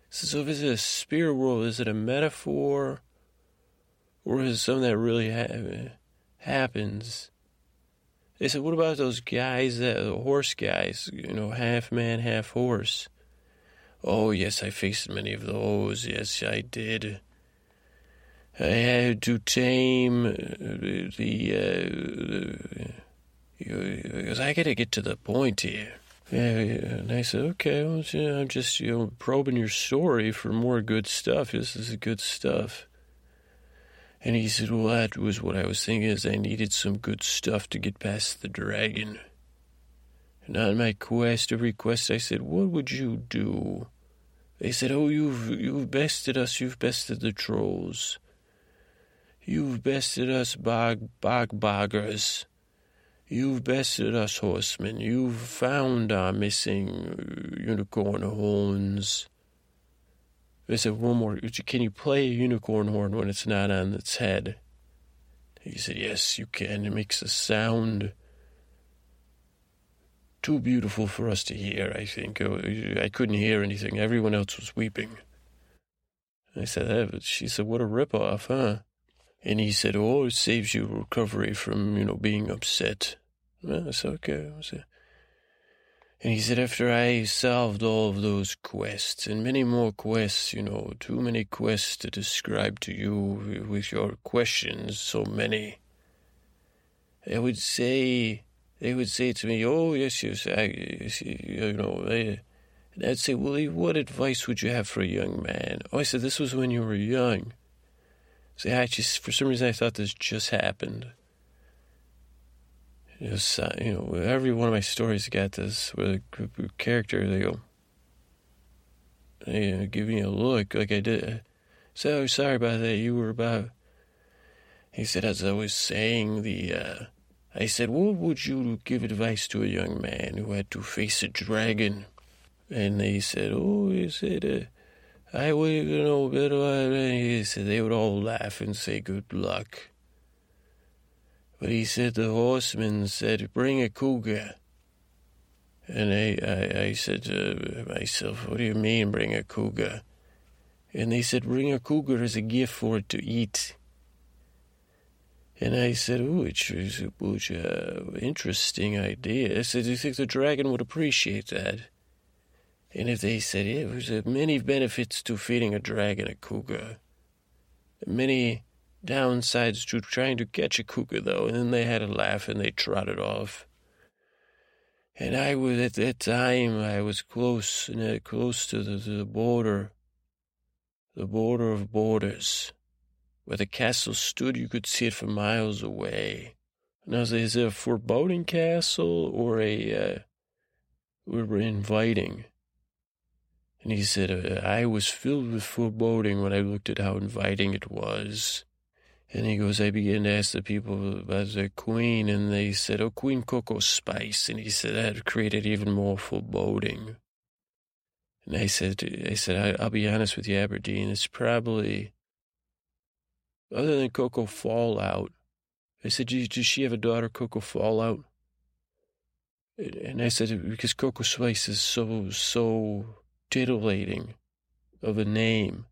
so if it's a spirit world, is it a metaphor? Or is it something that really ha- happens? They said, what about those guys, that horse guys, you know, half man, half horse? Oh, yes, I faced many of those. Yes, I did. I had to tame uh, the, uh, because I gotta get to the point here. Yeah, and I said, okay, well, you know, I'm just, you know, probing your story for more good stuff. This is good stuff. And he said, well, that was what I was thinking is I needed some good stuff to get past the dragon. And on my quest, every quest, I said, what would you do they said, "Oh, you've you've bested us. You've bested the trolls. You've bested us, bog bog boggers. You've bested us, horsemen. You've found our missing uh, unicorn horns." They said, "One more. Can you play a unicorn horn when it's not on its head?" He said, "Yes, you can. It makes a sound." Too beautiful for us to hear, I think. Oh, I couldn't hear anything. Everyone else was weeping. I said, eh, hey, she said, what a ripoff, huh? And he said, oh, it saves you recovery from, you know, being upset. Well, okay. I said, And he said, after I solved all of those quests and many more quests, you know, too many quests to describe to you with your questions, so many. I would say, they would say to me, oh, yes, yes, I, yes, you know, they, and I'd say, well, what advice would you have for a young man? Oh, I said, this was when you were young. See, I just, for some reason, I thought this just happened. It was, uh, you know, every one of my stories got this with a character. They go, they uh, give me a look like I did. So oh, sorry about that. You were about. He said, as I was saying, the. Uh, I said, what would you give advice to a young man who had to face a dragon? And they said, oh, he said, uh, I would, you know, better. He said they would all laugh and say good luck. But he said the horseman said, bring a cougar. And I, I, I said to myself, what do you mean bring a cougar? And they said, bring a cougar as a gift for it to eat. And I said, oh, it's, it's a interesting idea. I said, do you think the dragon would appreciate that? And if they said, yeah, there's many benefits to feeding a dragon a cougar. Many downsides to trying to catch a cougar, though. And then they had a laugh and they trotted off. And I was, at that time, I was close, uh, close to the, to the border, the border of borders. Where the castle stood, you could see it for miles away. Now, is it a foreboding castle or a, uh, we were inviting? And he said, uh, I was filled with foreboding when I looked at how inviting it was. And he goes, I began to ask the people about the queen, and they said, Oh, Queen Coco Spice. And he said, that created even more foreboding. And I said, I said, I, will be honest with you, Aberdeen, it's probably, other than Coco Fallout, I said, does she have a daughter, Coco Fallout? And I said, because Coco Spice is so, so titillating of a name,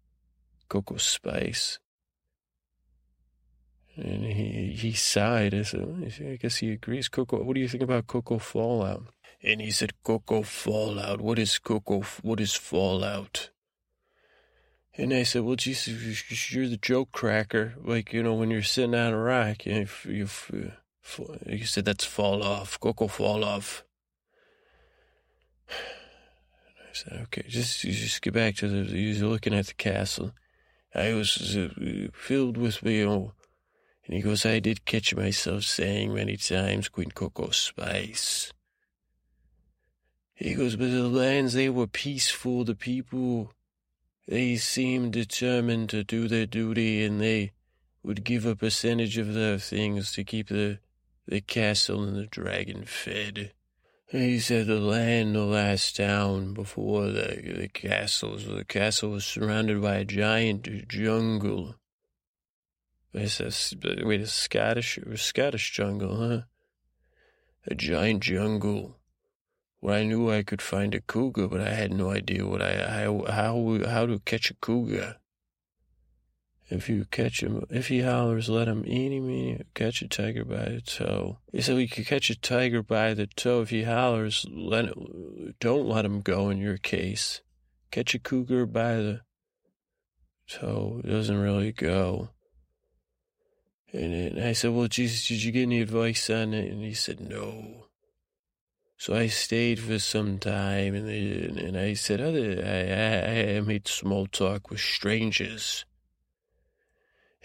Coco Spice. And he, he sighed. I said, I guess he agrees. Coco, what do you think about Coco Fallout? And he said, Coco Fallout. What is Coco? What is Fallout? And I said, well, Jesus, you're the joke cracker. Like, you know, when you're sitting on a rock, you, you, you said that's fall off. Coco fall off. <sighs> I said, okay, just just get back to the. You're looking at the castle. I was uh, filled with you know, and he goes, I did catch myself saying many times, Queen Coco Spice. He goes, but the lands they were peaceful. The people, they seemed determined to do their duty, and they would give a percentage of their things to keep the the castle and the dragon fed. He said the land, the last town before the, the castles, the castle was surrounded by a giant jungle. It's a, wait, a Scottish, a Scottish jungle, huh? A giant jungle where I knew I could find a cougar, but I had no idea what I, how, how, how to catch a cougar. If you catch him, if he hollers, let him eeny meeny, catch a tiger by the toe. He said we could catch a tiger by the toe. If he hollers, let don't let him go in your case. Catch a cougar by the toe. It doesn't really go. And I said, well, Jesus, did you get any advice on it? And he said, no. So I stayed for some time, and, and I said, other, I, I, I made small talk with strangers.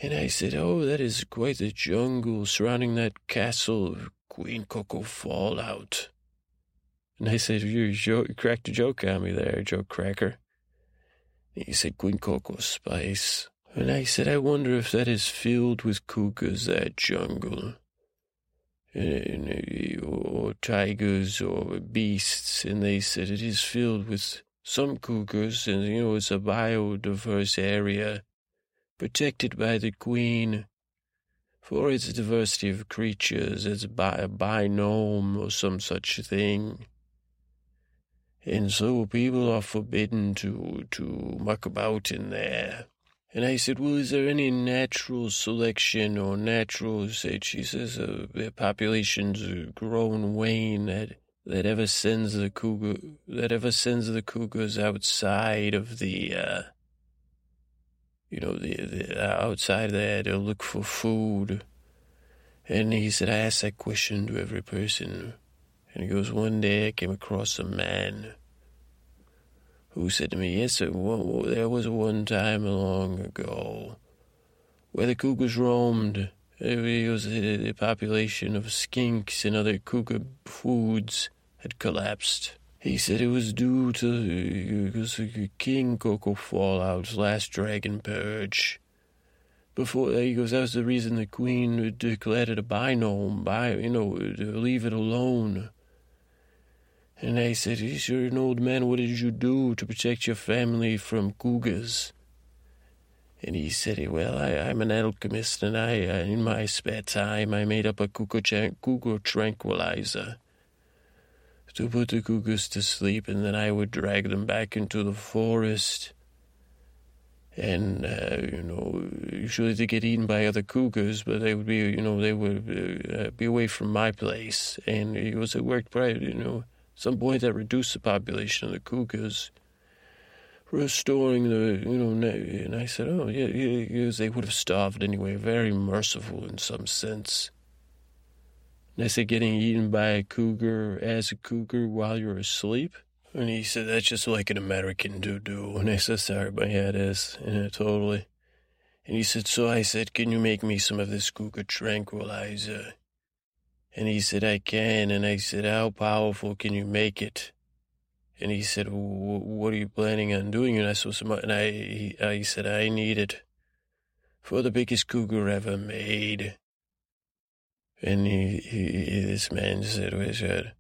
And I said, Oh, that is quite the jungle surrounding that castle of Queen Coco Fallout. And I said, You, cracked a joke on me there, Joe Cracker. And he said, Queen Coco Spice. And I said, I wonder if that is filled with cougars, that jungle. And, uh, or tigers or beasts. And they said, It is filled with some cougars, and, you know, it's a biodiverse area protected by the Queen for its diversity of creatures, its bi- binome or some such thing. And so people are forbidden to, to muck about in there. And I said, well, is there any natural selection or natural, say, she says, uh, populations grow and wane, that, that ever sends the cougar that ever sends the cougars outside of the uh you know the, the uh, outside there to look for food? And he said i asked that question to every person. And he goes one day i came across a man who said to me yes sir, there was one time long ago where the cougars roamed it was the, population of skinks and other cougar foods had collapsed. He said it was due to King Coco Fallout's last dragon purge. Before he goes, that was the reason the Queen declared it a binome, by you know, to leave it alone. And I said, "You're an old man. What did you do to protect your family from cougars?" And he said, "Well, I, am an alchemist, and I, in my spare time, I made up a cougar, cougar tranquilizer." to put the cougars to sleep, and then I would drag them back into the forest. And, uh, you know, usually they get eaten by other cougars, but they would be, you know, they would uh, be away from my place. And it was, it worked right, you know. Some point that reduced the population of the cougars, restoring the, you know, and I said, oh, yeah, yeah, they would have starved anyway. Very merciful in some sense. And I said, getting eaten by a cougar as a cougar while you're asleep? And he said, that's just like an American to do. And I said, sorry, my head is. Yeah, totally. And he said, so I said, can you make me some of this cougar tranquilizer? And he said, I can. And I said, how powerful can you make it? And he said, what are you planning on doing? And I said, and I, he, I said, I need it for the biggest cougar ever made. And he, he this man said, "He said,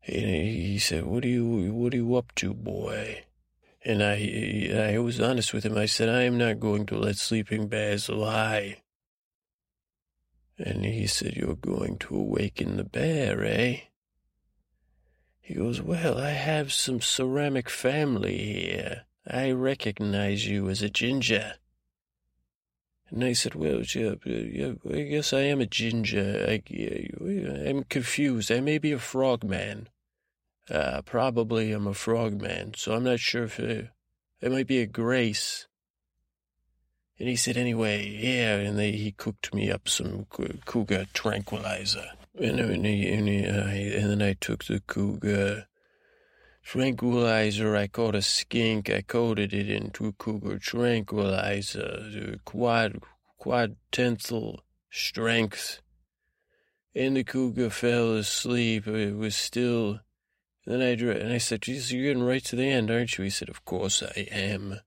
he said, what are you, what are you up to, boy?" And I, I was honest with him. I said, "I am not going to let sleeping bears lie." And he said, "You're going to awaken the bear, eh?" He goes, "Well, I have some ceramic family here. I recognize you as a ginger." And I said, well, yeah, yeah, I guess I am a ginger. I, I'm confused. I may be a frogman. Uh, probably I'm a frogman, so I'm not sure if it, it might be a grace. And he said, anyway, yeah, and they, he cooked me up some cougar tranquilizer. And, and, he, and, he, uh, and then I took the cougar tranquilizer. I caught a skink. I coated it into cougar tranquilizer, quad, quad tensile strength. And the cougar fell asleep. It was still. Then I drew, and I said, "Jesus, you're getting right to the end, aren't you?" He said, "Of course I am."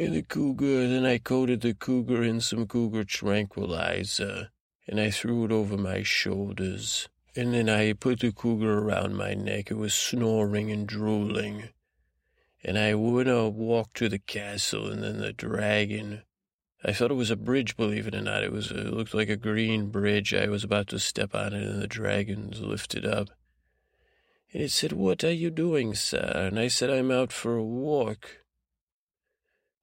And the cougar. Then I coated the cougar in some cougar tranquilizer, and I threw it over my shoulders. And then I put the cougar around my neck. It was snoring and drooling. And I went to uh, walk to the castle, and then the dragon. I thought it was a bridge, believe it or not. It was. It looked like a green bridge. I was about to step on it, and the dragon lifted up. And it said, "What are you doing, sir?" And I said, "I'm out for a walk.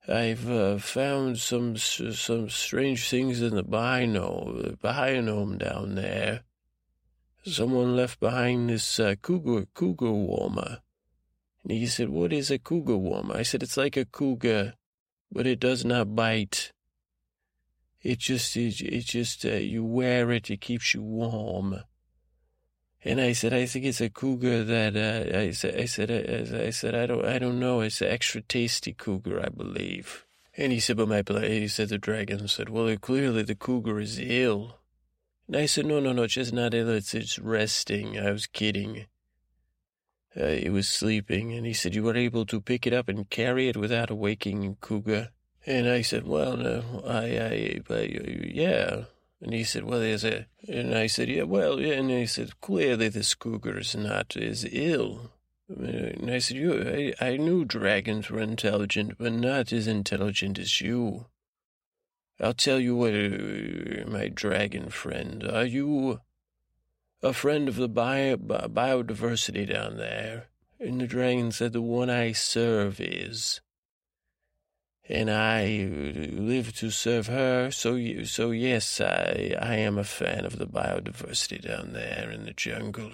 I've uh, found some some strange things in the biome, the biome down there." Someone left behind this uh, cougar, cougar warmer. And he said, what is a cougar warmer? I said, it's like a cougar, but it does not bite. It just, it, it just, uh, you wear it, it keeps you warm. And I said, I think it's a cougar that, uh, I said, I said, I, I said, I don't, I don't know. It's an extra tasty cougar, I believe. And he said, but my, he said, the dragon said, well, clearly the cougar is ill. And I said, no, no, no, it's just not ill. It's, it's resting. I was kidding. Uh, it was sleeping. And he said, you were able to pick it up and carry it without awaking Cougar. And I said, well, no, I, I, I, yeah. And he said, well, there's a, and I said, yeah, well, yeah. And he said, clearly this cougar is not as ill. And I said, you, I, I knew dragons were intelligent, but not as intelligent as you. I'll tell you what, uh, my dragon friend, are you a friend of the bio, biodiversity down there? And the dragon said, the one I serve is. And I live to serve her, so so yes, I, I am a fan of the biodiversity down there in the jungle.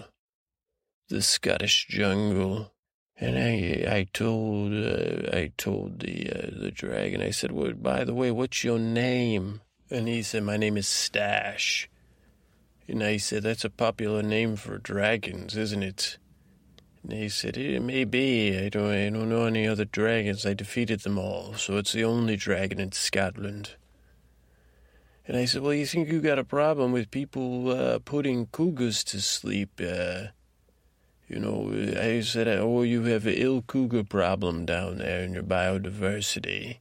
the Scottish jungle. And I, I told, uh, I told the uh, the dragon. I said, "Well, by the way, what's your name?" And he said, "My name is Stash." And I said, "That's a popular name for dragons, isn't it?" And he said, "It may be. I don't, I don't know any other dragons. I defeated them all, so it's the only dragon in Scotland." And I said, Well, you think you got a problem with people uh, putting cougars to sleep? Uh, you know, I said, Oh, you have an ill cougar problem down there in your biodiversity.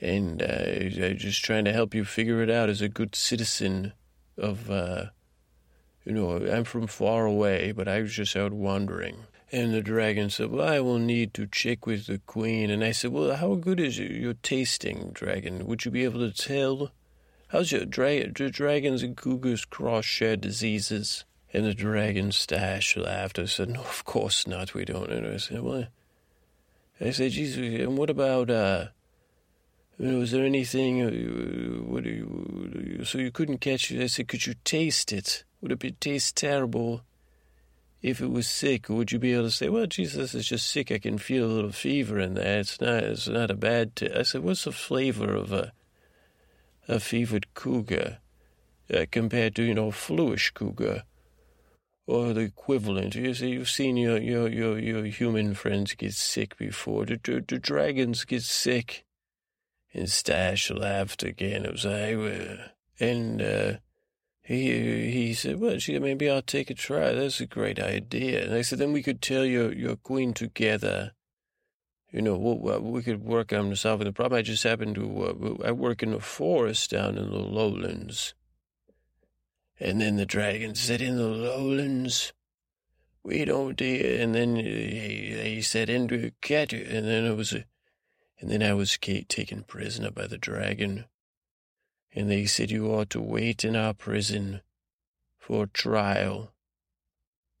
And uh, I'm just trying to help you figure it out as a good citizen of, uh, you know, I'm from far away, but I was just out wandering. And the dragon said, Well, I will need to check with the queen. And I said, Well, how good is your tasting, dragon? Would you be able to tell? How's your dra- dragons and cougars cross share diseases? And the dragon stash laughed. I said, No, of course not. We don't. And I said, What? I said, Jesus, and what about, uh, you know, is there anything, uh, what do you, so you couldn't catch it? I said, Could you taste it? Would it be, taste terrible if it was sick? Would you be able to say, Well, Jesus is just sick. I can feel a little fever in there. It's not, it's not a bad, t-. I said, What's the flavor of a, a fevered cougar uh, compared to, you know, fluish cougar or the equivalent. You see, you've seen your, your, your, your human friends get sick before. The, the, the dragons get sick. And Stash laughed again. It was uh, and uh, he he said, well, gee, maybe I'll take a try. That's a great idea. And I said, then we could tell your, your queen together you know, we, we could work on solving the problem. I just happen to, uh, I work in a forest down in the lowlands. And then the dragon said, in the lowlands, we don't, dare. and then he, he said, into a cat, and then it was, a, and then I was taken prisoner by the dragon. And they said, you ought to wait in our prison for trial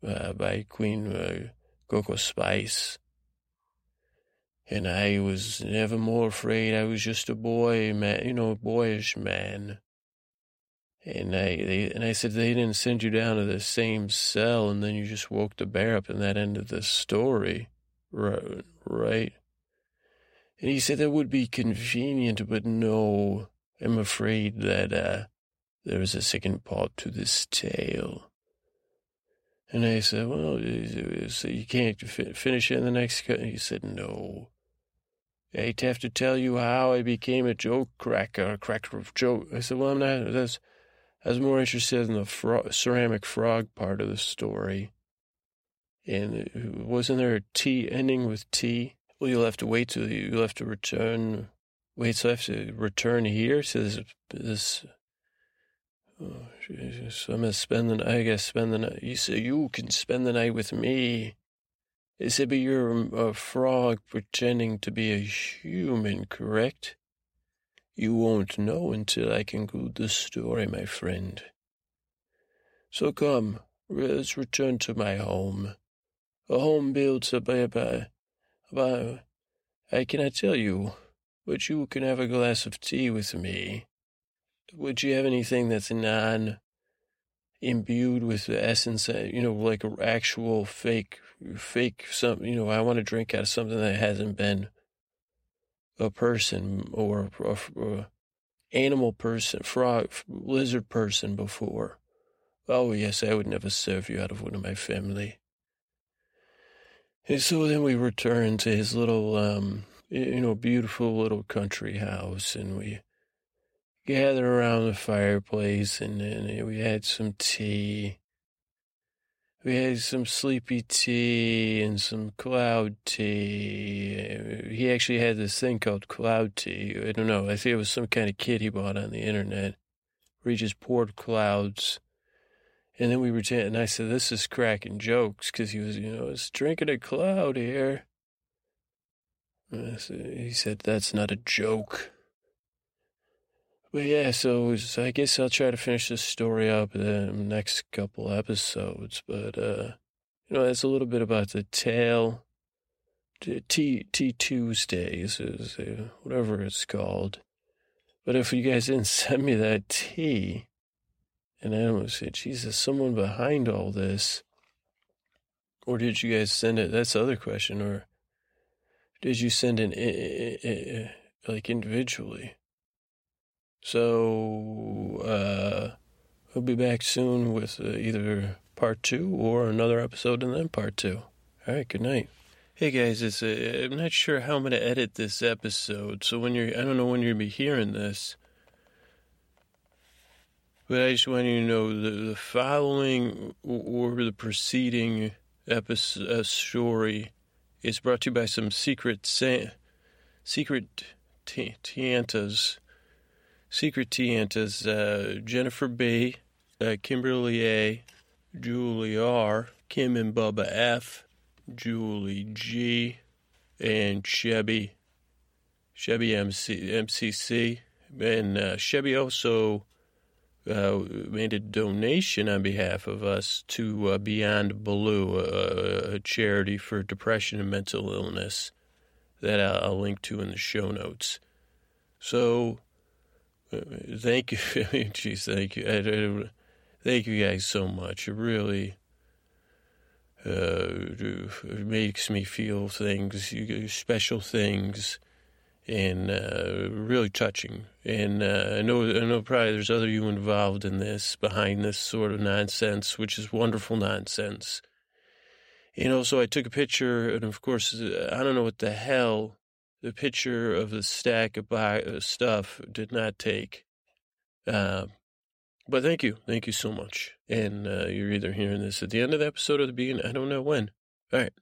uh, by Queen uh, Coco Spice and I was never more afraid. I was just a boy, man, you know, a boyish man. And I, they, and I said they didn't send you down to the same cell, and then you just woke the bear up, and that ended the story, right? Right. And he said that would be convenient, but no, I'm afraid that uh, there is a second part to this tale. And I said, well, so you can't finish it in the next. cut? He said, no. I'd have to tell you how I became a joke cracker, a cracker of joke. I said, well, I'm not, that's, I was more interested in the fro- ceramic frog part of the story. And wasn't there a T ending with T? Well, you'll have to wait till you'll have to return. Wait, so I have to return here to this, this uh, Oh, Jesus. I'm gonna spend the. I gotta spend the night. You say you can spend the night with me. It said, but you're a frog pretending to be a human, correct? You won't know until I conclude the story, my friend. So come, let's return to my home. A home built by, by, by, I cannot tell you, but you can have a glass of tea with me. Would you have anything that's non imbued with the essence, you know, like actual fake fake something. You know, I want to drink out of something that hasn't been a person or a, a animal person, frog, lizard person before. Oh yes, I would never serve you out of one of my family. And so then we returned to his little, um, you know, beautiful little country house, and we gathered around the fireplace, and, and eh, we had some tea we had some sleepy tea and some cloud tea. He actually had this thing called cloud tea. I don't know. I think it was some kind of kit he bought on the internet where he just poured clouds. And then we were, and I said, this is cracking jokes because he was, you know, it's drinking a cloud here. He said, that's not a joke. But yeah, so, I guess I'll try to finish this story up in the next couple episodes. But uh, you know, that's a little bit about the tale. T T Tuesdays is uh, whatever it's called. But if you guys didn't <laughs> send me that tea, and I almost said, Jesus, someone behind all this. Or did you guys send it? That's the other question. Or did you send it like individually? So, uh, we'll be back soon with uh, either part two or another episode and then part two. All right, good night. Hey guys, it's uh, I'm not sure how I'm gonna edit this episode, so when you're I don't know when you'll be hearing this, but I just want you to know the, the following or the preceding episode uh, story is brought to you by some secret sa- secret tiantas, secret tiantas. Uh, Jennifer B, uh, Kimberly A, Julie R, Kim and Bubba F. Julie G, and Shebby, Shebby MC, MCC. And uh, Shebby also uh, made a donation on behalf of us to uh, Beyond Blue, a, a, charity for depression and mental illness that I'll, I'll link to in the show notes. So, uh, thank you. <laughs> Jeez, thank you. I, I, thank you guys so much. It really uh, makes me feel things, special things, and uh, really touching. And uh, I know, I know, probably there's other you involved in this, behind this sort of nonsense, which is wonderful nonsense. You know, so I took a picture, and of course, I don't know what the hell the picture of the stack of uh, stuff did not take. Uh, but thank you. Thank you so much. And uh, you're either hearing this at the end of the episode or the beginning. I don't know when. All right.